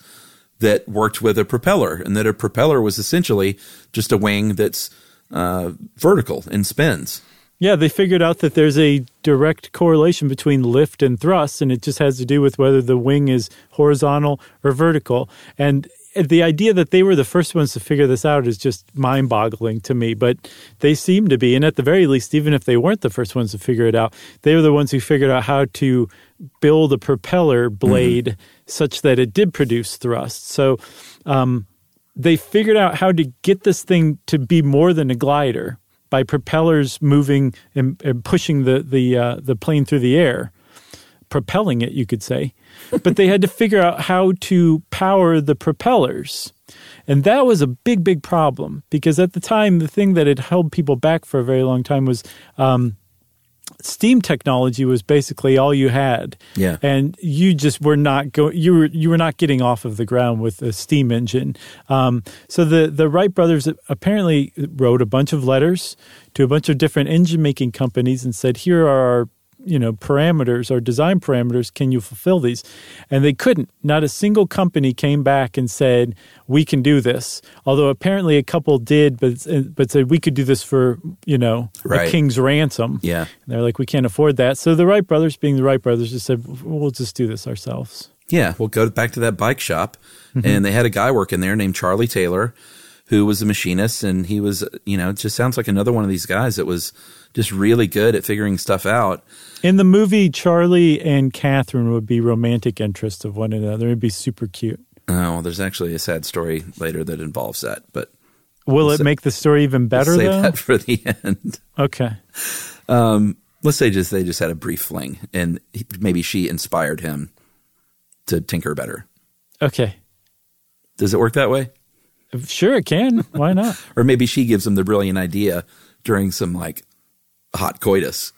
that worked with a propeller, and that a propeller was essentially just a wing that's uh, vertical and spins. Yeah, they figured out that there's a direct correlation between lift and thrust, and it just has to do with whether the wing is horizontal or vertical. And the idea that they were the first ones to figure this out is just mind boggling to me, but they seem to be. And at the very least, even if they weren't the first ones to figure it out, they were the ones who figured out how to build a propeller blade mm-hmm. such that it did produce thrust. So um, they figured out how to get this thing to be more than a glider by propellers moving and, and pushing the the uh, the plane through the air, propelling it, you could say. but they had to figure out how to power the propellers. And that was a big, big problem because at the time, the thing that had held people back for a very long time was um, steam technology was basically all you had. Yeah. And you just were not going you were you were not getting off of the ground with a steam engine. Um, so the the Wright brothers apparently wrote a bunch of letters to a bunch of different engine making companies and said, "Here are our you know parameters or design parameters can you fulfill these? And they couldn't. Not a single company came back and said we can do this. Although apparently a couple did but but said we could do this for you know right. a king's ransom. Yeah. And they're like we can't afford that. So the wright brothers being the wright brothers just said we'll just do this ourselves. Yeah. We'll go back to that bike shop. Mm-hmm. and they had a guy working there named charlie taylor who was a machinist and he was you know it just sounds like another one of these guys that was just really good at figuring stuff out in the movie, Charlie and Katharine would be romantic interests of one another. It'd be super cute. Oh, well, there's actually a sad story later that involves that, but will we'll it say, make the story even better? We'll save though? that for the end. Okay. Um, let's say just they just had a brief fling, and maybe she inspired him to tinker better. Okay. Does it work that way? Sure, it can. Why not? or maybe she gives him the brilliant idea during some like hot coitus.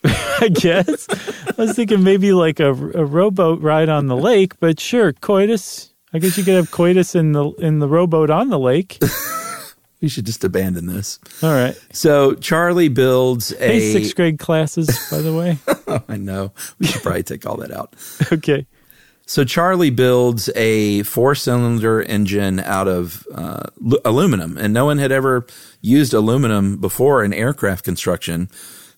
I guess. I was thinking maybe like a, a rowboat ride on the lake, but sure, coitus. I guess you could have coitus in the in the rowboat on the lake. we should just abandon this. All right. So Charlie builds a hey, sixth grade classes, by the way. oh, I know. We should probably take all that out. okay. So Charlie builds a four-cylinder engine out of uh, aluminum, and no one had ever used aluminum before in aircraft construction.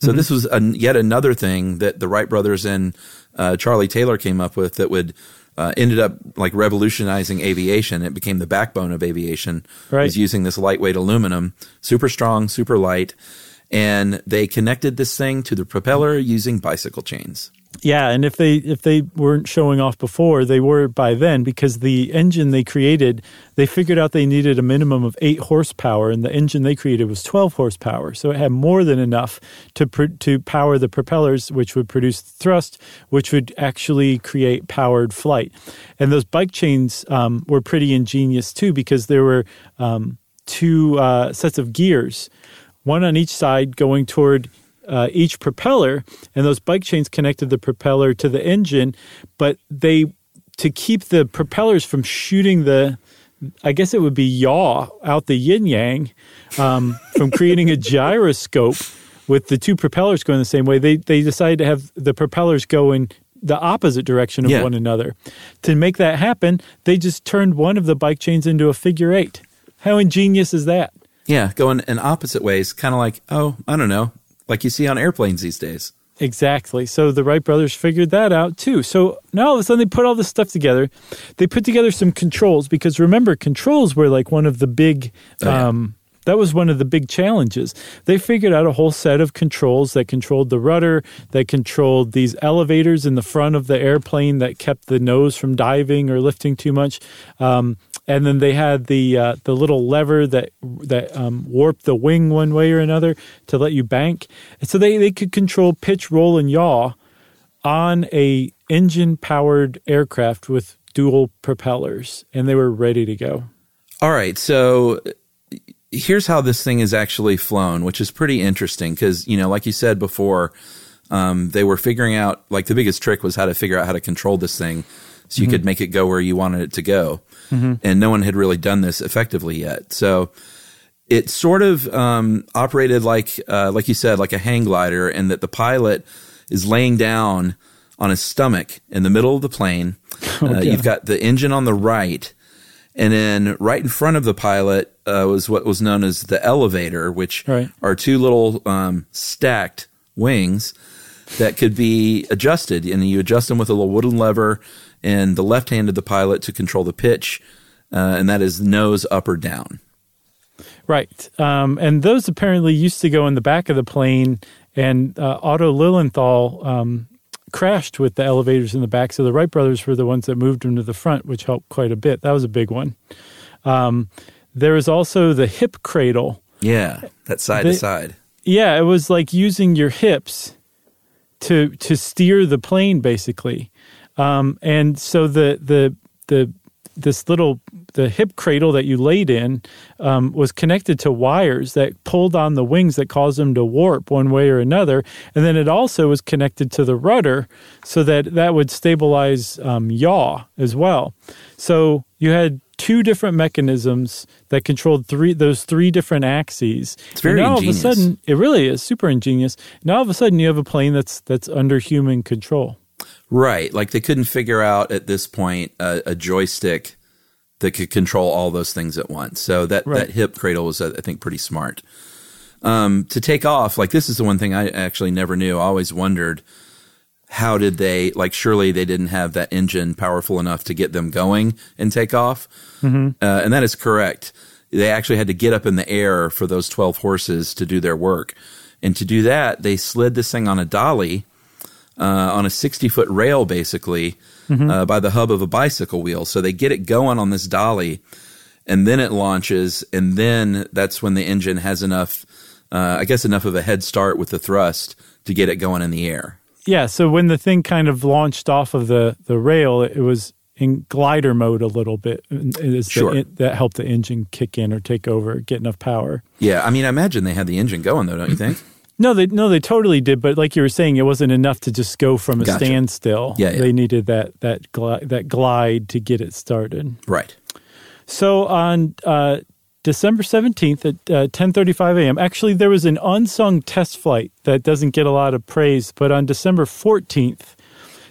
So mm-hmm. this was a, yet another thing that the Wright brothers and uh, Charlie Taylor came up with that would uh, ended up like revolutionizing aviation. It became the backbone of aviation. Right. Was using this lightweight aluminum, super strong, super light, and they connected this thing to the propeller using bicycle chains. Yeah, and if they if they weren't showing off before, they were by then because the engine they created, they figured out they needed a minimum of 8 horsepower and the engine they created was 12 horsepower. So it had more than enough to to power the propellers which would produce thrust which would actually create powered flight. And those bike chains um, were pretty ingenious too because there were um, two uh, sets of gears, one on each side going toward uh, each propeller, and those bike chains connected the propeller to the engine. But they to keep the propellers from shooting the I guess it would be yaw out the yin yang um, from creating a gyroscope with the two propellers going the same way. They they decided to have the propellers go in the opposite direction of Yeah. one another. To make that happen, they just turned one of the bike chains into a figure eight. How ingenious is that? Yeah, going in opposite ways, kind of like, oh, I don't know, like you see on airplanes these days. Exactly. So the Wright brothers figured that out too. So now all of a sudden they put all this stuff together. They put together some controls because remember, controls were like one of the big. Oh, yeah. um, that was one of the big challenges. They figured out a whole set of controls that controlled the rudder, that controlled these elevators in the front of the airplane that kept the nose from diving or lifting too much. Um, and then they had the uh, the little lever that that um, warped the wing one way or another to let you bank. So they, they could control pitch, roll, and yaw on a engine powered aircraft with dual propellers, and they were ready to go. All right, so here's how this thing is actually flown, which is pretty interesting because you know, like you said before, um, they were figuring out like the biggest trick was how to figure out how to control this thing so you could make it go where you wanted it to go, and no one had really done this effectively yet. So it sort of um, operated like uh, like you said, like a hang glider, and that the pilot is laying down on his stomach in the middle of the plane. uh, yeah. You've got the engine on the right, and then right in front of the pilot uh, was what was known as the elevator, which Right. are two little um, stacked wings that could be adjusted, and you adjust them with a little wooden lever in the left hand of the pilot to control the pitch, uh, and that is nose up or down. Right. Um, and those apparently used to go in the back of the plane, and uh, Otto Lilienthal um, crashed with the elevators in the back. So the Wright brothers were the ones that moved them to the front, which helped quite a bit. That was a big one. Um, there was also the hip cradle. Yeah, that side They- to side. Yeah, it was like using your hips to to steer the plane, basically. Um, and so the the the this little the hip cradle that you laid in um, was connected to wires that pulled on the wings that caused them to warp one way or another, and then it also was connected to the rudder so that that would stabilize um, yaw as well. So you had two different mechanisms that controlled three those three different axes. It's very and now ingenious. all of a sudden it really is super ingenious. Now all of a sudden you have a plane that's that's under human control. Right. Like they couldn't figure out at this point a, a joystick that could control all those things at once. So that, Right. that hip cradle was, I think, pretty smart. Um, to take off, like this is the one thing I actually never knew. I always wondered how did they, like, surely they didn't have that engine powerful enough to get them going and take off. Uh, and that is correct. They actually had to get up in the air for those 12 horses to do their work. And to do that, they slid this thing on a dolly uh, on a 60 foot rail, basically, uh, by the hub of a bicycle wheel. So they get it going on this dolly, and then it launches, and then that's when the engine has enough, uh, I guess, enough of a head start with the thrust to get it going in the air. Yeah, so when the thing kind of launched off of the, the rail, it was in glider mode a little bit. is the- Sure. that helped the engine kick in or take over, get enough power. Yeah, I mean, I imagine they had the engine going though, don't you think? No, they no, they totally did. But like you were saying, it wasn't enough to just go from a Gotcha. standstill. Yeah, yeah. they needed that that gli- that glide to get it started. right. So on uh, December seventeenth at uh, ten thirty five a.m., actually there was an unsung test flight that doesn't get a lot of praise. But on December fourteenth,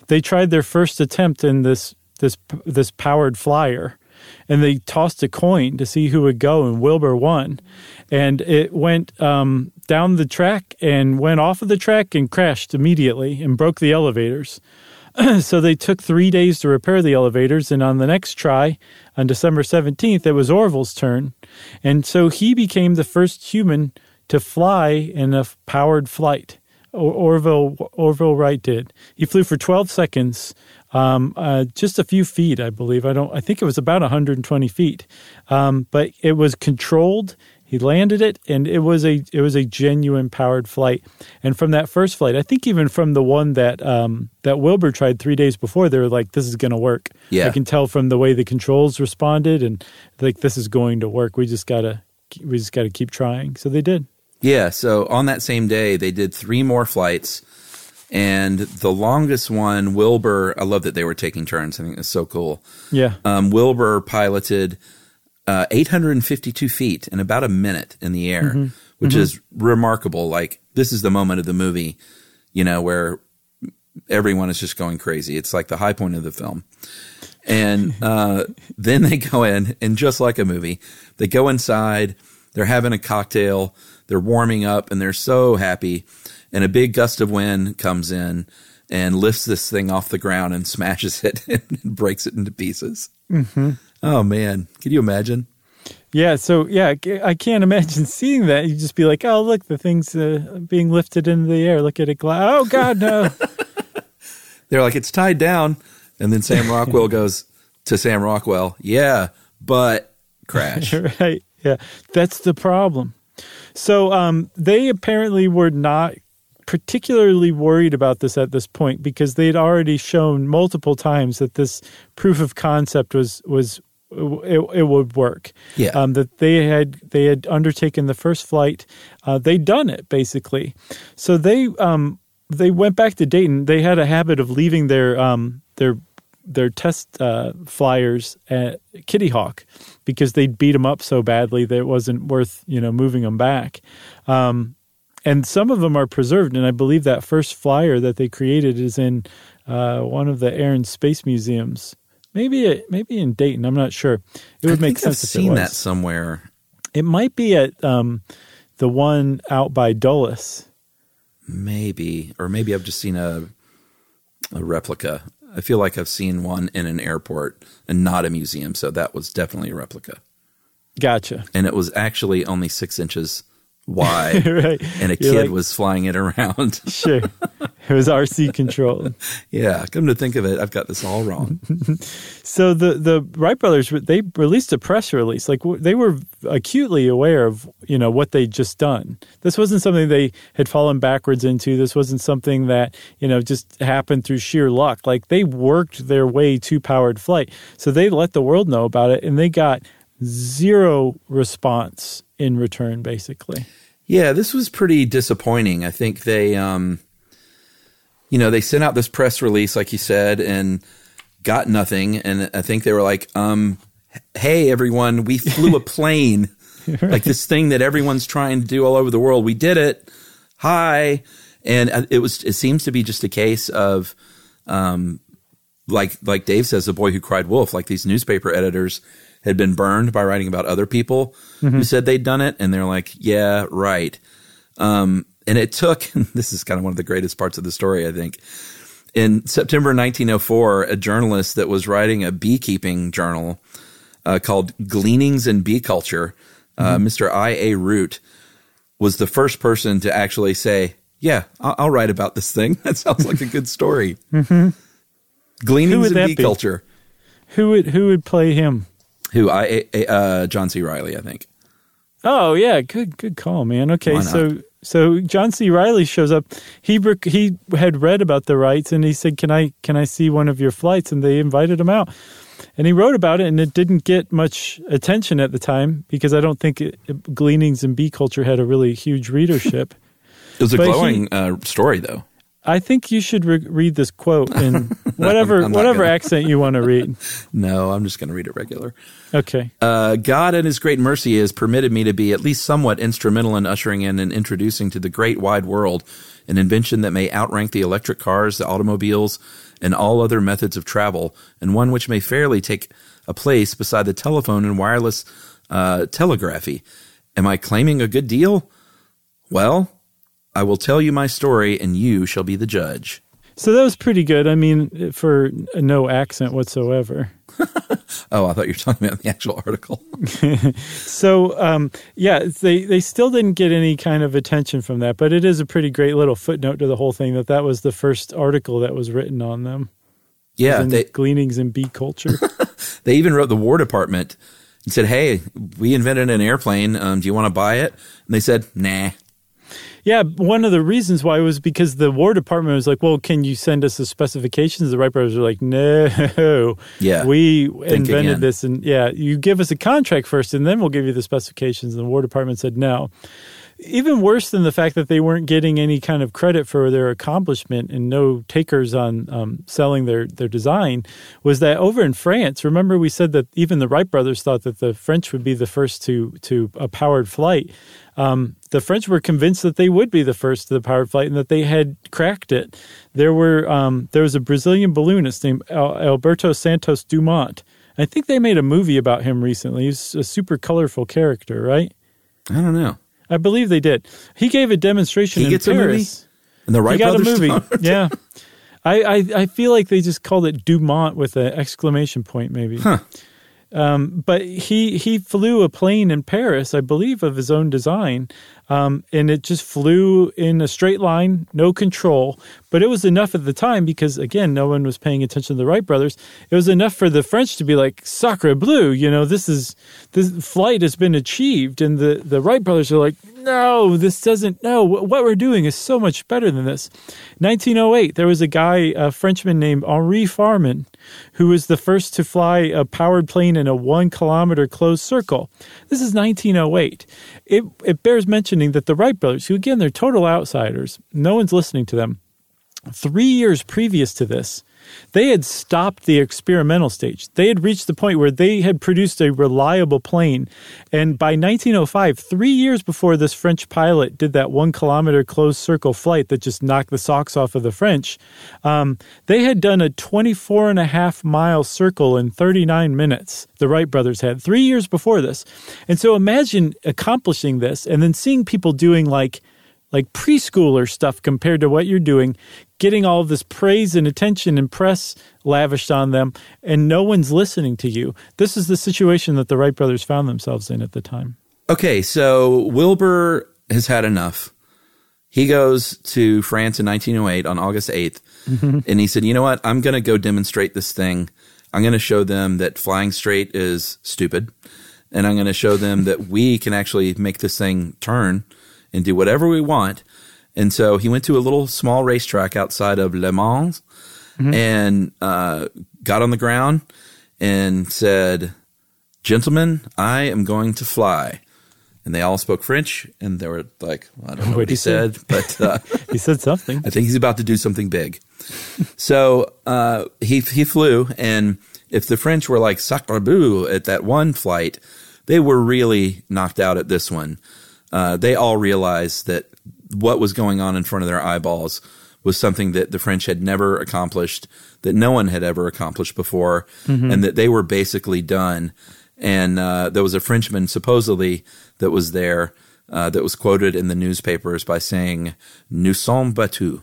they tried their first attempt in this this this powered flyer, and they tossed a coin to see who would go, and Wilbur won, and it went um, down the track and went off of the track and crashed immediately and broke the elevators. so they took three days to repair the elevators, and on the next try, on December seventeenth, it was Orville's turn, and so he became the first human to fly in a powered flight. Or- Orville Orville Wright did. He flew for 12 seconds, um, uh, just a few feet, I believe. I don't. I think it was about 120 feet, um, but it was controlled. He landed it, and it was a it was a genuine powered flight. And from that first flight, I think even from the one that um, that Wilbur tried three days before, they were like, "This is going to work." Yeah. I can tell from the way the controls responded, and like this is going to work. We just gotta we just gotta keep trying. So they did. Yeah, so on that same day, they did three more flights. And the longest one, Wilbur, I love that they were taking turns. I think that's so cool. Yeah. Um, Wilbur piloted uh, 852 feet in about a minute in the air, which is remarkable. Like, this is the moment of the movie, you know, where everyone is just going crazy. It's like the high point of the film. And uh, then they go in, and just like a movie, they go inside. They're having a cocktail. They're warming up, and they're so happy. And a big gust of wind comes in and lifts this thing off the ground and smashes it and breaks it into pieces. Mm-hmm. Oh man, can you imagine? Yeah, so yeah, I can't imagine seeing that. You'd just be like, "Oh, look, the thing's uh, being lifted into the air. Look at it glide. Oh God, no!" They're like, "It's tied down," and then Sam Rockwell goes to Sam Rockwell, "Yeah, but crash." right? Yeah, that's the problem. So um, they apparently were not particularly worried about this at this point because they had already shown multiple times that this proof of concept was was it, it would work. Yeah. Um, that they had they had undertaken the first flight, uh, they'd done it basically. So they um, they went back to Dayton. They had a habit of leaving their um, their their test uh, flyers at Kitty Hawk because they'd beat them up so badly that it wasn't worth you know moving them back. Um, and some of them are preserved. And I believe that first flyer that they created is in uh, one of the Air and Space Museums. Maybe it, maybe in Dayton. I'm not sure. It would make sense. I've seen that somewhere. It might be at um, the one out by Dulles. Maybe, or maybe I've just seen a a replica. I feel like I've seen one in an airport and not a museum, so that was definitely a replica. Gotcha. And it was actually only six inches why right. and a You're kid like, was flying it around. sure. It was RC controlled. yeah, come to think of it, I've got this all wrong. so the the Wright brothers they released a press release like they were acutely aware of, you know, what they'd just done. This wasn't something they had fallen backwards into. This wasn't something that, you know, just happened through sheer luck. Like they worked their way to powered flight. So they let the world know about it and they got zero response in return basically. Yeah, this was pretty disappointing. I think they, um, you know, they sent out this press release, like you said, and got nothing. And I think they were like, um, hey, everyone, we flew a plane, right. like this thing that everyone's trying to do all over the world. We did it. Hi. And uh, it was, it seems to be just a case of, um, like, like Dave says, the boy who cried wolf, like these newspaper editors had been burned by writing about other people mm-hmm. who said they'd done it. And they're like, yeah, right. Um, and it took, this is kind of one of the greatest parts of the story, I think. In September 1904, a journalist that was writing a beekeeping journal uh, called Gleanings in Bee Culture, uh, mm-hmm. Mr. I. A. Root, was the first person to actually say, Yeah, I'll, I'll write about this thing. That sounds like a good story. mm-hmm. Gleanings in Bee be? Culture. Who would who would play him? Who I uh, John C. Reilly, I think. Oh yeah, good good call, man. Okay, so so John C. Reilly shows up. He he had read about the Wrights, and he said, "Can I can I see one of your flights?" And they invited him out. And he wrote about it, and it didn't get much attention at the time because I don't think it, it, Gleanings in Bee Culture had a really huge readership. it was a but glowing he, uh, story, though. I think you should re- read this quote in whatever whatever gonna. accent you want to read. No, I'm just going to read it regular. Okay. Uh, God and His great mercy has permitted me to be at least somewhat instrumental in ushering in and introducing to the great wide world an invention that may outrank the electric cars, the automobiles, and all other methods of travel, and one which may fairly take a place beside the telephone and wireless uh, telegraphy. Am I claiming a good deal? Well, I will tell you my story, and you shall be the judge. So that was pretty good. I mean, for no accent whatsoever. oh, I thought you were talking about the actual article. so, um, yeah, they, they still didn't get any kind of attention from that, but it is a pretty great little footnote to the whole thing that that was the first article that was written on them. Yeah, they, gleanings in bee culture. they even wrote the War Department and said, "Hey, we invented an airplane. Um, do you want to buy it?" And they said, "Nah." Yeah, one of the reasons why was because the War Department was like, "Well, can you send us the specifications?" The Wright brothers were like, "No, yeah, we invented again. this, and yeah, you give us a contract first, and then we'll give you the specifications." And the War Department said no. even worse than the fact that they weren't getting any kind of credit for their accomplishment and no takers on um, selling their, their design was that over in France, remember we said that even the Wright brothers thought that the French would be the first to, to a powered flight. Um, the French were convinced that they would be the first to the powered flight and that they had cracked it. There were um, there was a Brazilian balloonist named Alberto Santos Dumont. I think they made a movie about him recently. He's a super colorful character, right? I don't know. I believe they did. He gave a demonstration he in gets Paris. And the Wright he got brothers a movie. yeah. I, I, I feel like they just called it Dumont with an exclamation point, maybe. Huh. Um, but he he flew a plane in Paris, I believe, of his own design, um, and it just flew in a straight line, no control. But it was enough at the time because again, no one was paying attention to the Wright brothers. It was enough for the French to be like "Sacre bleu," you know, this is this flight has been achieved, and the the Wright brothers are like, "No, this doesn't. No, what we're doing is so much better than this." 1908, there was a guy, a Frenchman named Henri Farman, who was the first to fly a powered plane in a one kilometer closed circle. This is 1908. It, it bears mentioning that the Wright brothers, who again, they're total outsiders, no one's listening to them. Three years previous to this, they had stopped the experimental stage. They had reached the point where they had produced a reliable plane. And by 1905, three years before this French pilot did that one kilometer closed circle flight that just knocked the socks off of the French, um, they had done a 24 and a half mile circle in 39 minutes. The Wright brothers had three years before this. And so imagine accomplishing this and then seeing people doing like like preschooler stuff compared to what you're doing, getting all of this praise and attention and press lavished on them, and no one's listening to you. This is the situation that the Wright brothers found themselves in at the time. Okay, so Wilbur has had enough. He goes to France in 1908 on August 8th, mm-hmm. and he said, You know what? I'm going to go demonstrate this thing. I'm going to show them that flying straight is stupid, and I'm going to show them that we can actually make this thing turn and do whatever we want. And so he went to a little small racetrack outside of Le Mans and uh, got on the ground and said, Gentlemen, I am going to fly. And they all spoke French, and they were like, well, I don't know what What'd he say? said, but uh, He said something. I think he's about to do something big. so uh, he he flew, and if the French were like sacre bleu at that one flight, they were really knocked out at this one. Uh, they all realized that what was going on in front of their eyeballs was something that the French had never accomplished, that no one had ever accomplished before, and that they were basically done. And uh, there was a Frenchman supposedly that was there uh, that was quoted in the newspapers by saying, "Nous sommes battus."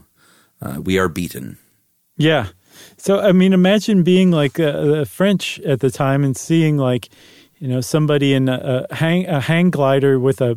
Uh, we are beaten. Yeah. So I mean, imagine being like a, a French at the time and seeing like, you know, somebody in a, a hang a hang glider with a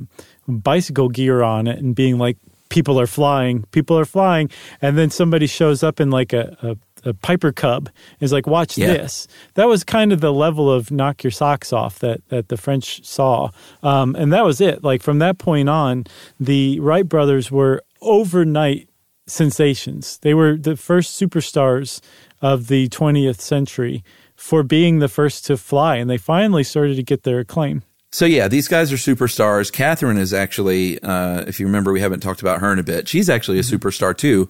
bicycle gear on it and being like, people are flying, people are flying, and then somebody shows up in like a. a a Piper Cub is like, watch Yeah. this. That was kind of the level of knock your socks off that that the French saw, um, and that was it. Like from that point on, the Wright brothers were overnight sensations. They were the first superstars of the 20th century for being the first to fly, and they finally started to get their acclaim. So yeah, these guys are superstars. Katharine is actually, uh, if you remember, we haven't talked about her in a bit. She's actually a superstar too,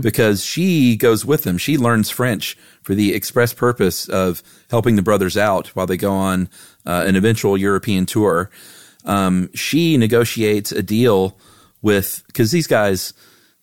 because she goes with them. She learns French for the express purpose of helping the brothers out while they go on uh, an eventual European tour. Um, she negotiates a deal with because these guys,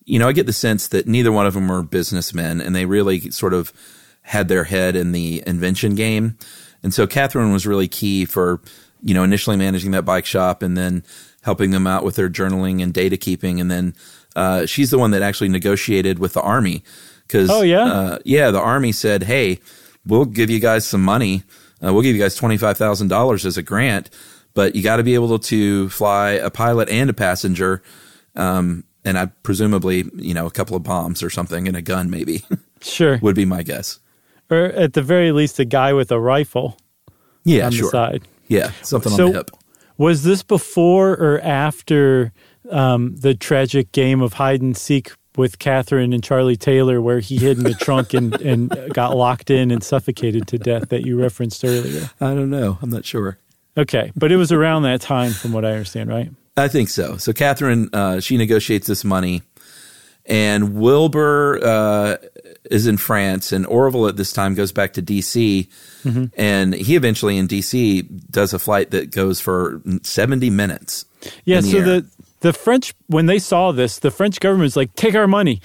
you know, I get the sense that neither one of them were businessmen, and they really sort of had their head in the invention game. And so Katharine was really key for, you know, initially managing that bike shop and then helping them out with their journaling and data keeping. And then uh, she's the one that actually negotiated with the army because, Oh, yeah? uh, yeah, the army said, "Hey, we'll give you guys some money. Uh, we'll give you guys twenty five thousand dollars as a grant, but you got to be able to fly a pilot and a passenger." Um, and I presumably, you know, a couple of bombs or something and a gun, maybe Sure. would be my guess. Or at the very least, a guy with a rifle Yeah, on sure. the side. Yeah, something So- on the hip. Was this before or after um, the tragic game of hide and seek with Katharine and Charlie Taylor, where he hid in the trunk and, and got locked in and suffocated to death that you referenced earlier? I don't know. I'm not sure. Okay, but it was around that time, from what I understand, right? I think so. So Katharine, uh, she negotiates this money, and Wilbur uh, is in France, and Orville at this time goes back to D.C. Mm-hmm. And he eventually in D.C. does a flight that goes for seventy minutes. Yeah. the so air. the the French when they saw this, the French government was like, "Take our money."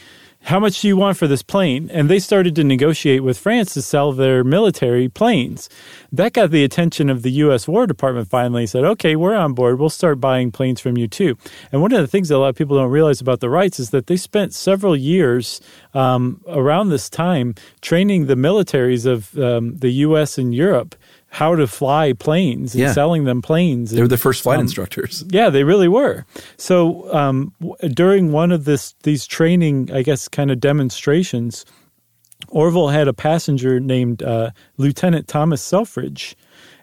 How much do you want for this plane? And they started to negotiate with France to sell their military planes. That got the attention of the U.S. War Department finally said, okay, we're on board. We'll start buying planes from you too. And one of the things that a lot of people don't realize about the Wrights is that they spent several years um, around this time training the militaries of um, the U.S. and Europe how to fly planes and Yeah. selling them planes. they were the first flight um, instructors. yeah, they really were. So um, w- during one of this these training, I guess, kind of demonstrations, Orville had a passenger named uh, Lieutenant Thomas Selfridge.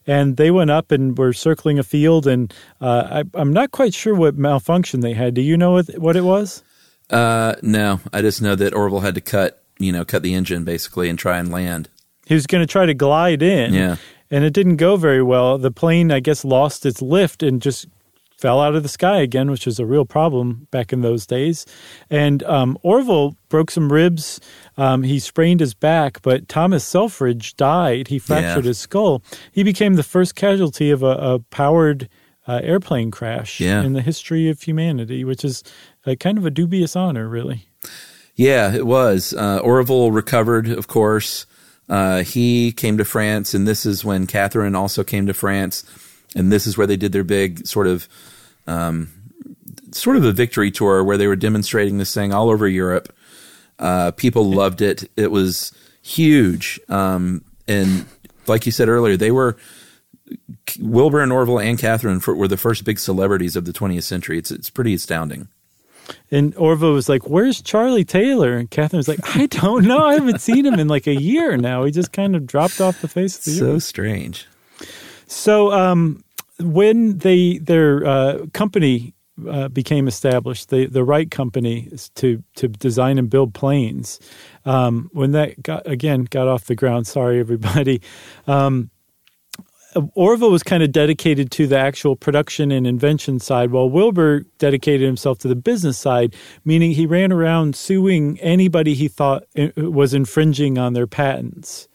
And they went up and were circling a field, and uh, I, I'm not quite sure what malfunction they had. Do you know what, what it was? Uh, no, I just know that Orville had to cut, you know, cut the engine basically and try and land. He was going to try to glide in, Yeah. And it didn't go very well. The plane, I guess, lost its lift and just fell out of the sky again, which was a real problem back in those days. And um, Orville broke some ribs. Um, he sprained his back, but Thomas Selfridge died. He fractured Yeah. his skull. He became the first casualty of a, a powered uh, airplane crash Yeah. in the history of humanity, which is a kind of a dubious honor, really. Yeah, it was. Uh, Orville recovered, of course. Uh, he came to France, and this is when Katharine also came to France, and this is where they did their big sort of, um, sort of a victory tour where they were demonstrating this thing all over Europe. Uh, people loved it. It was huge, um, and like you said earlier, they were Wilbur and Orville and Katharine for, were the first big celebrities of the 20th century. It's it's pretty astounding. And Orville was like, "Where's Charlie Taylor?" And Katharine was like, "I don't know. I haven't seen him in like a year now. He just kind of dropped off the face of the So earth." So strange. So, um, when they their uh, company uh, became established, the the Wright Company to to design and build planes. Um, when that got again got off the ground, sorry everybody. Um, Orville was kind of dedicated to the actual production and invention side, while Wilbur dedicated himself to the business side, meaning he ran around suing anybody he thought uh, was infringing on their patents.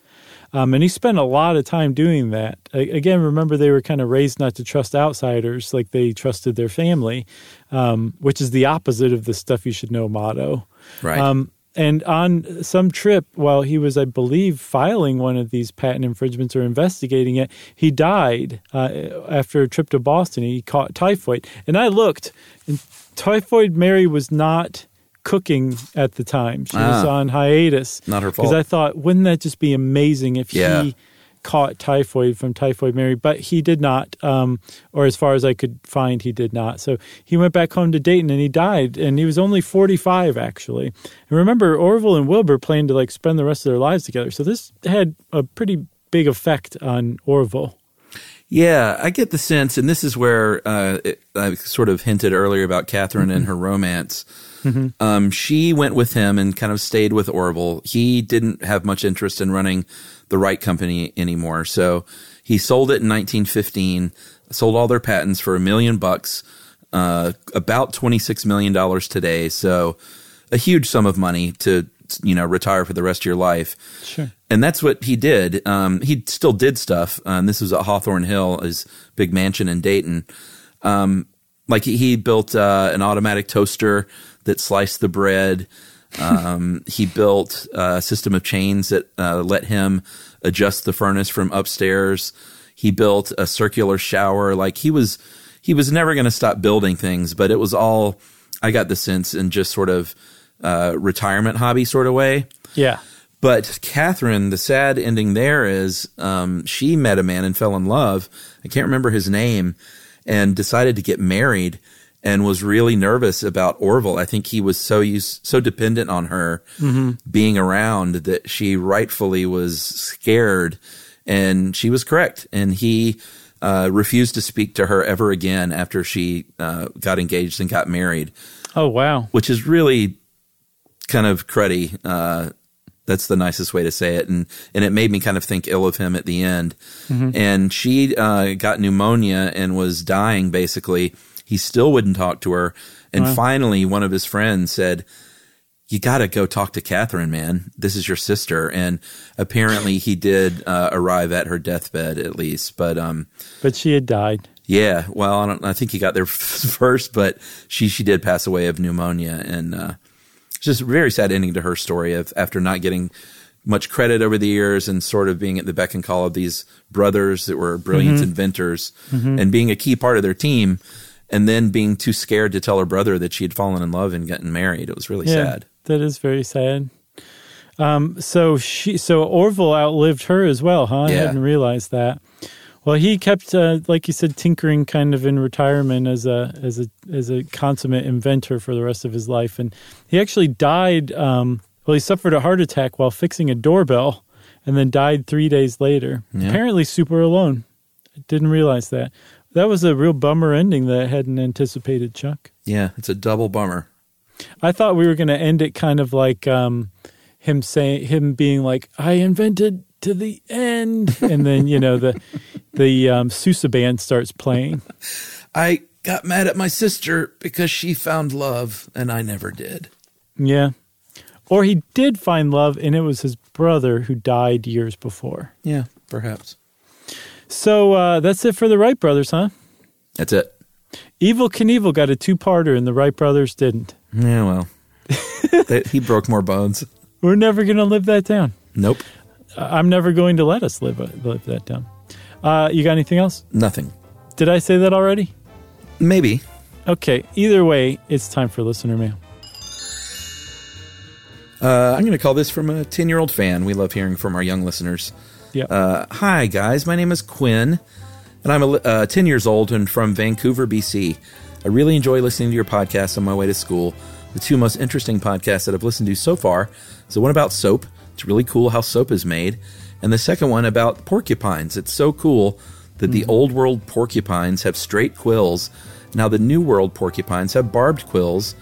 Um, and he spent a lot of time doing that. Again, remember they were kind of raised not to trust outsiders like they trusted their family, um, which is the opposite of the stuff you should know motto. Right. Um, and on some trip, while he was, I believe, filing one of these patent infringements or investigating it, he died uh, after a trip to Boston. He caught typhoid. And I looked, and Typhoid Mary was not cooking at the time. She was Ah. on hiatus. Not her fault. Because. I thought, wouldn't that just be amazing if Yeah. he caught typhoid from Typhoid Mary? But he did not, um, or as far as I could find, he did not. So he went back home to Dayton and he died, and he was only 45 actually. And remember, Orville and Wilbur planned to like spend the rest of their lives together. So this had a pretty big effect on Orville. Yeah, I get the sense, and this is where uh, it, I sort of hinted earlier about Katharine and her romance. Um, she went with him and kind of stayed with Orville. He didn't have much interest in running the Wright Company anymore, so he sold it in 1915. Sold all their patents for a million bucks, uh, about 26 million dollars today. So, a huge sum of money to you know retire for the rest of your life. Sure. And that's what he did. Um, he still did stuff. Um, this was at Hawthorne Hill, his big mansion in Dayton. Um, like he, he built uh, an automatic toaster that sliced the bread. Um, he built a system of chains that uh, let him adjust the furnace from upstairs. He built a circular shower. Like he was, he was never going to stop building things, but it was all. I got the sense in just sort of uh, retirement hobby sort of way. Yeah. But Katharine, the sad ending there is um, she met a man and fell in love. I can't remember his name, and decided to get married, and was really nervous about Orville. I think he was so used, so dependent on her being around that she rightfully was scared, and she was correct. And he uh, refused to speak to her ever again after she uh, got engaged and got married Oh wow. which is really kind of cruddy. Uh, that's the nicest way to say it, and and it made me kind of think ill of him at the end. And she uh, got pneumonia and was dying. Basically, he still wouldn't talk to her. And Wow. finally, one of his friends said, you got to go talk to Katharine, man. This is your sister. And apparently he did uh, arrive at her deathbed at least. But um, But she had died. yeah, well, I, don't, I think he got there first, but she she did pass away of pneumonia, and uh, it's just a very sad ending to her story of after not getting much credit over the years and sort of being at the beck and call of these brothers that were brilliant Mm-hmm. inventors and being a key part of their team, and then being too scared to tell her brother that she had fallen in love and gotten married. It was really Yeah, sad. that is very sad. Um, so she, so Orville outlived her as well, huh? I Yeah. hadn't realized that. Well, he kept, uh, like you said, tinkering kind of in retirement as a as a as a consummate inventor for the rest of his life, and he actually died. Um, well, he suffered a heart attack while fixing a doorbell, and then died three days later. Yeah. Apparently, super alone. I didn't realize that. That was a real bummer ending that I hadn't anticipated, Chuck. Yeah, it's a double bummer. I thought we were going to end it kind of like um, him saying, him being like, "I invented to the end," and then you know the the um, Sousa band starts playing. I got mad at my sister because she found love and I never did. Yeah, or he did find love, and it was his brother who died years before. Yeah, perhaps. So uh, that's it for the Wright brothers, huh? That's it. Evel Knievel got a two-parter, and the Wright brothers didn't. Yeah, well, They- he broke more bones. We're never going to live that down. Nope, I'm never going to let us live live that down. Uh, you got anything else? nothing. Did I say that already? Maybe. Okay. Either way, it's time for listener mail. Uh, I'm going to call this from a 10 year old fan. We love hearing from our young listeners. Yeah. Uh, hi, guys. My name is Quinn, and I'm a, uh, 10 years old and from Vancouver, BC. I really enjoy listening to your podcast on my way to school. The two most interesting podcasts that I've listened to so far is the one about soap. It's really cool how soap is made. And the second one about porcupines. It's so cool that the old world porcupines have straight quills. Now, the new world porcupines have barbed quills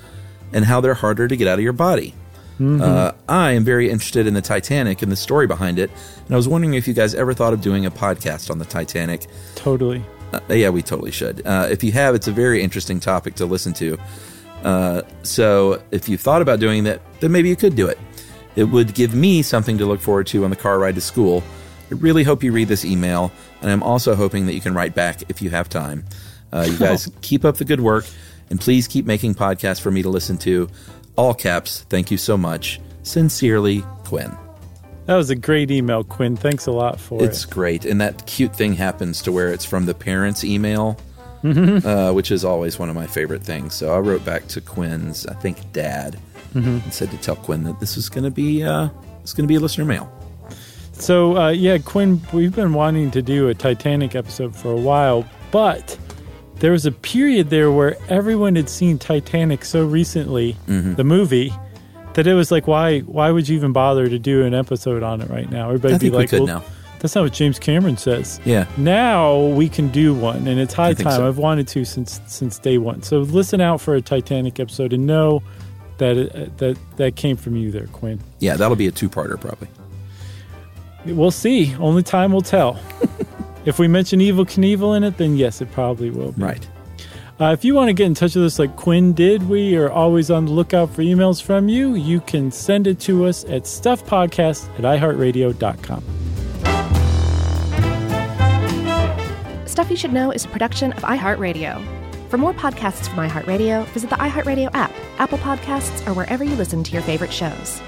and how they're harder to get out of your body. Uh, I am very interested in the Titanic and the story behind it, and I was wondering if you guys ever thought of doing a podcast on the Titanic. totally. Uh, yeah, we totally should. Uh, if you have, it's a very interesting topic to listen to. Uh, so if you thought about doing that, then maybe you could do it. It would give me something to look forward to on the car ride to school. I really hope you read this email, and I'm also hoping that you can write back if you have time. Uh, you guys keep up the good work, and please keep making podcasts for me to listen to. All caps, thank you so much. Sincerely, Quinn. That was a great email, Quinn. Thanks a lot for It's it. great, and that cute thing happens to where it's from the parents' email, uh, which is always one of my favorite things. So I wrote back to Quinn's, I think, dad, and said to tell Quinn that this is going to be uh, it's going to be a listener mail. So, uh, yeah, Quinn, we've been wanting to do a Titanic episode for a while, but there was a period there where everyone had seen Titanic so recently, Mm-hmm. the movie, that it was like, why why would you even bother to do an episode on it right now? Everybody'd be we like, well, that's not what James Cameron says. Yeah, Now we can do one, and it's high time. so. I've wanted to since since day one. So listen out for a Titanic episode and know that it, that that came from you there, Quinn. yeah, that'll be a two-parter probably. We'll see. Only time will tell. if we mention Evel Knievel in it, then yes, it probably will be. Right. Uh, if you want to get in touch with us like Quinn did, we are always on the lookout for emails from you. You can send it to us at stuffpodcast at iheartradio.com. Stuff You Should Know is a production of iHeartRadio. For more podcasts from iHeartRadio, visit the iHeartRadio app, Apple Podcasts, or wherever you listen to your favorite shows.